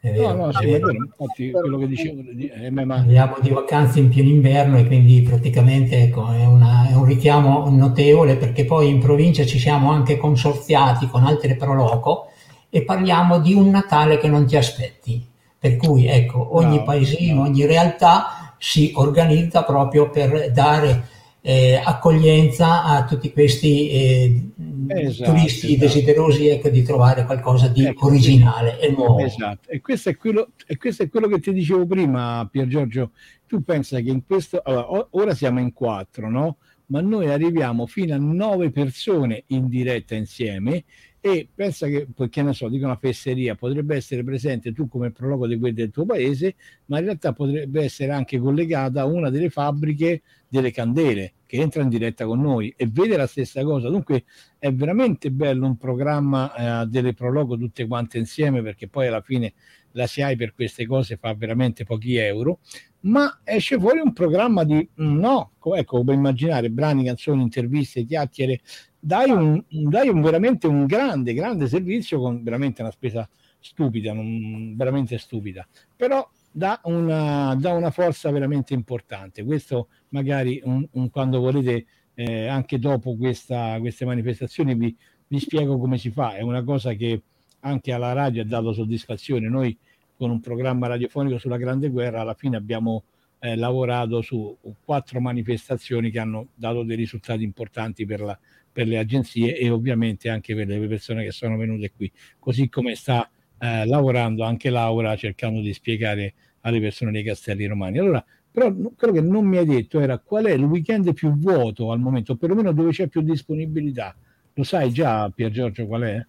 No, no, sì, vero, infatti quello che dicevo eh, andiamo di vacanze in pieno inverno e quindi praticamente ecco, è, una, è, un richiamo notevole perché poi in provincia ci siamo anche consorziati con altre proloco e parliamo di un Natale che non ti aspetti. Per cui ecco, ogni no, paesino, no. ogni realtà si organizza proprio per dare eh, accoglienza a tutti questi eh, esatto, turisti esatto. desiderosi ecco, di trovare qualcosa di ecco, originale e nuovo. Esatto, e questo, è quello, e questo è quello che ti dicevo prima, Pier Giorgio. Tu pensa che in questo, allora, ora siamo in quattro, no? Ma noi arriviamo fino a nove persone in diretta insieme e pensa che, che ne so, dico una fesseria, potrebbe essere presente tu come prologo di quelli del tuo paese, ma in realtà potrebbe essere anche collegata a una delle fabbriche delle candele che entra in diretta con noi e vede la stessa cosa. Dunque è veramente bello un programma eh, delle prologo tutte quante insieme perché poi alla fine la SIAI per queste cose fa veramente pochi euro, ma esce fuori un programma di no, ecco, come immaginare brani, canzoni, interviste, chiacchiere, dai, un, dai un, veramente un grande, grande servizio con veramente una spesa stupida, non, veramente stupida, però dà una, dà una forza veramente importante. Questo magari un, un, quando volete, eh, anche dopo questa, queste manifestazioni, vi, vi spiego come si fa. È una cosa che anche alla radio ha dato soddisfazione. Noi con un programma radiofonico sulla Grande Guerra alla fine abbiamo eh, lavorato su quattro manifestazioni che hanno dato dei risultati importanti per, la, per, le agenzie e ovviamente anche per le persone che sono venute qui, così come sta eh, lavorando anche Laura cercando di spiegare alle persone dei castelli romani. Allora, però quello che non mi hai detto era qual è il weekend più vuoto al momento, perlomeno dove c'è più disponibilità. Lo sai già, Pier Giorgio, qual è?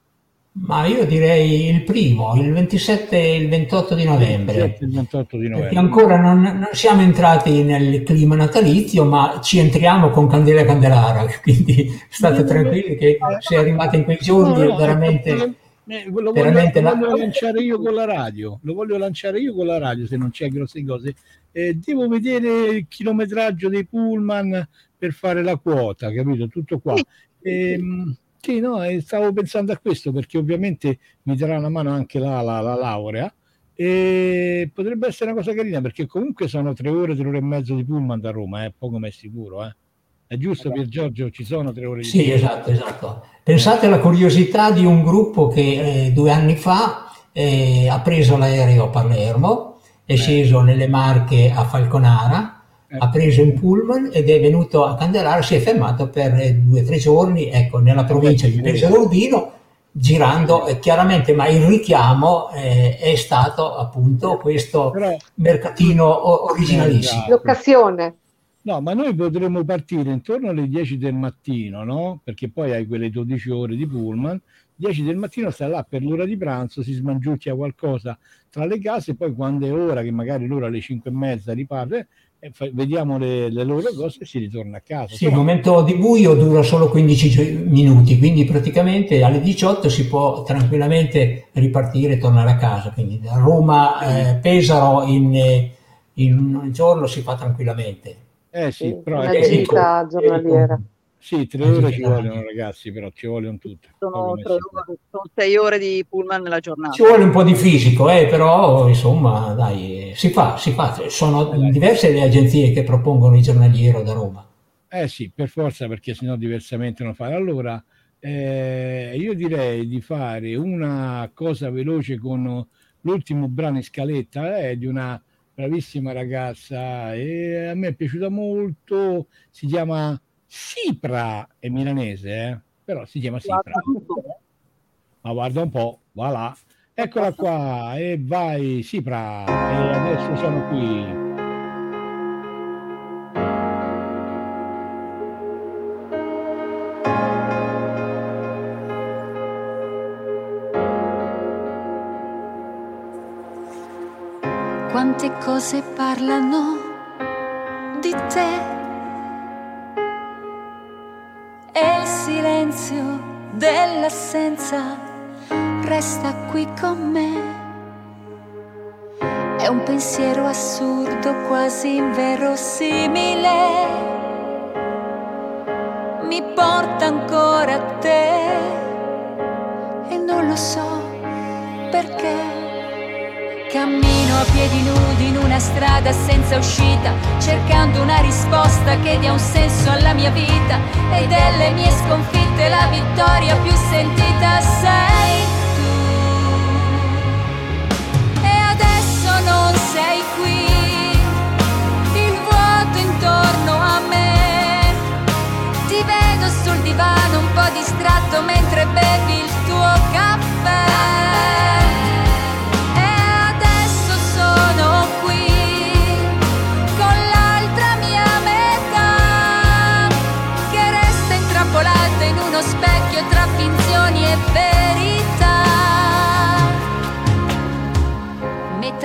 Ma io direi il primo, il 27 e il 28 di novembre. 27 il 28 di novembre. Perché ancora non, non, siamo entrati nel clima natalizio, ma ci entriamo con Candela e Candelara, quindi state tranquilli che se arrivate in quei giorni no, veramente... Eh, lo, voglio, veramente lo voglio lanciare io con la radio, lo voglio lanciare io con la radio se non c'è grosse cose. Eh, devo vedere il chilometraggio dei pullman per fare la quota, capito? Tutto qua. Ehm, sì, no, stavo pensando a questo perché ovviamente mi darà una mano anche la, la, la, laurea e potrebbe essere una cosa carina perché comunque sono tre ore, tre ore e mezzo di pullman da Roma, eh, poco ma è sicuro. Eh. È giusto esatto. per Giorgio, ci sono tre ore di Sì, esatto, esatto. Pensate alla curiosità di un gruppo che eh, due anni fa eh, ha preso l'aereo a Palermo, è eh. sceso nelle Marche a Falconara. Ha preso un pullman ed è venuto a Candelaro, si è fermato per due o tre giorni, ecco, nella provincia di Pesaro Urbino, girando eh, chiaramente, ma il richiamo eh, è stato appunto questo Però, mercatino originalissimo. Esatto. L'occasione. No, ma noi potremmo partire intorno alle 10 del mattino, no? Perché poi hai quelle 12 ore di pullman 10 del mattino sta là per l'ora di pranzo, si smangiucchia qualcosa tra le case, poi quando è ora, che magari l'ora alle 5 e mezza riparte, eh, vediamo le, le, loro cose e si ritorna a casa. Sì, il momento di buio dura solo 15 minuti, quindi praticamente alle 18 si può tranquillamente ripartire e tornare a casa. Quindi da Roma eh, Pesaro in, in, un giorno si fa tranquillamente. Eh sì, però una gita giornaliera. Sì, tre ore ci vogliono ragazzi, però ci vogliono tutte. Sono, ore, sono sei ore di pullman nella giornata. Ci vuole un po' di fisico, eh, però insomma, dai, si fa, si fa. Sono eh, diverse le agenzie che propongono il giornaliero da Roma. Eh sì, per forza, perché sennò diversamente non fare. Allora, eh, io direi di fare una cosa veloce con l'ultimo brano in scaletta, è eh, di una bravissima ragazza e a me è piaciuta molto, si chiama Sipra è milanese, eh? però si chiama Sipra. Ma guarda un po', va là. Eccola qua, e vai Sipra, e adesso sono qui. Quante cose parlano di te silenzio dell'assenza resta qui con me. È un pensiero assurdo, quasi inverosimile. Mi porta ancora a te e non lo so perché. Cammino a piedi nudi in una strada senza uscita, cercando una risposta che dia un senso alla mia vita e delle mie sconfitte la vittoria più sentita sei tu. E adesso non sei qui, il vuoto intorno a me. Ti vedo sul divano un po' distratto mentre bevi il tuo caffè.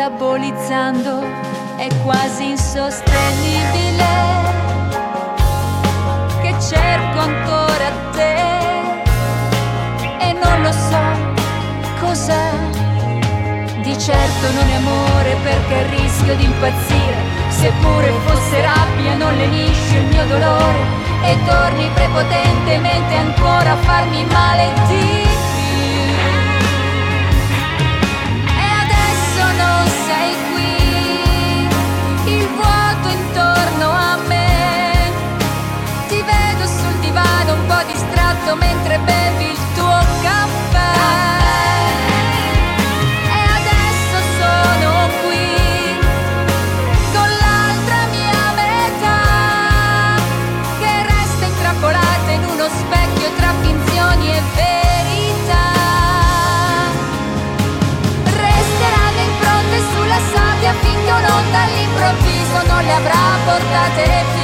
Metabolizzando è quasi insostenibile che cerco ancora te e non lo so cos'è di certo non è amore perché rischio di impazzire seppure fosse rabbia non lenisce il mio dolore e torni prepotentemente ancora a farmi male di mentre bevi il tuo caffè. take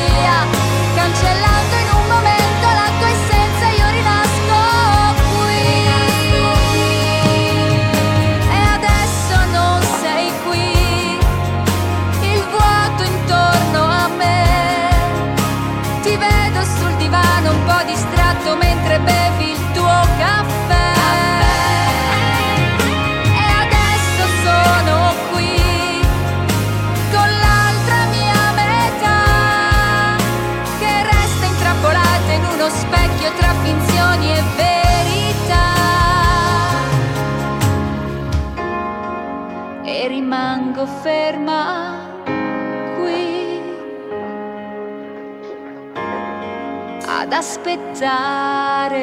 ad aspettare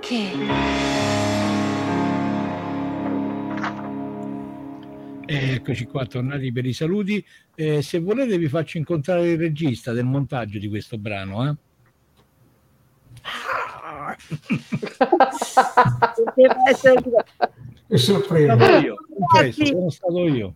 che Eccoci qua, tornati per i saluti. Eh, se volete vi faccio incontrare il regista del montaggio di questo brano. Eh? Sono, io. sono stato io.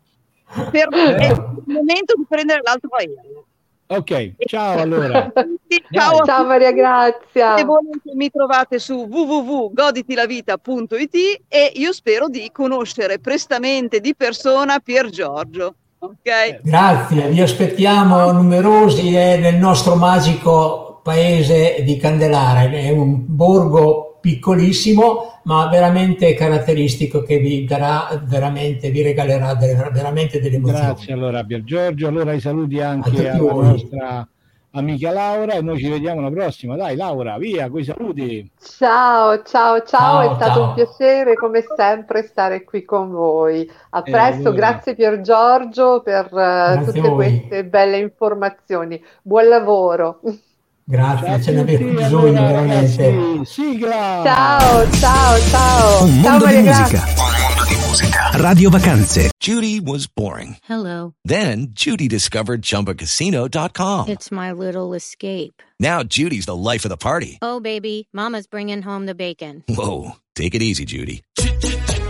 Per me è il momento di prendere l'altro aereo. Ok, ciao allora. ciao, ciao Maria Grazia. Se volete mi trovate su www.goditilavita.it e io spero di conoscere prestamente di persona Pier Giorgio. Okay. Grazie, vi aspettiamo numerosi eh, nel nostro magico paese di Candelare. È un borgo piccolissimo, ma veramente caratteristico che vi darà veramente, vi regalerà delle, veramente delle emozioni. Grazie allora Pier Giorgio, allora i saluti anche alla voi. nostra amica Laura e noi ci vediamo la prossima. Dai Laura, via, coi saluti. Ciao, ciao, ciao, ciao è stato ciao. un piacere come sempre stare qui con voi. A eh, presto, allora. grazie Pier Giorgio per uh, tutte queste belle informazioni. Buon lavoro. Grazie, ce ne avete bisogno veramente. Sigla! Ciao, ciao, ciao. Un mondo ciao, di musica. Un mondo di musica. Radio Vacanze. Judy was boring. Hello. Then Judy discovered ChumbaCasino.com. It's my little escape. Now Judy's the life of the party. Oh, baby, mama's bringing home the bacon. Whoa, take it easy, Judy.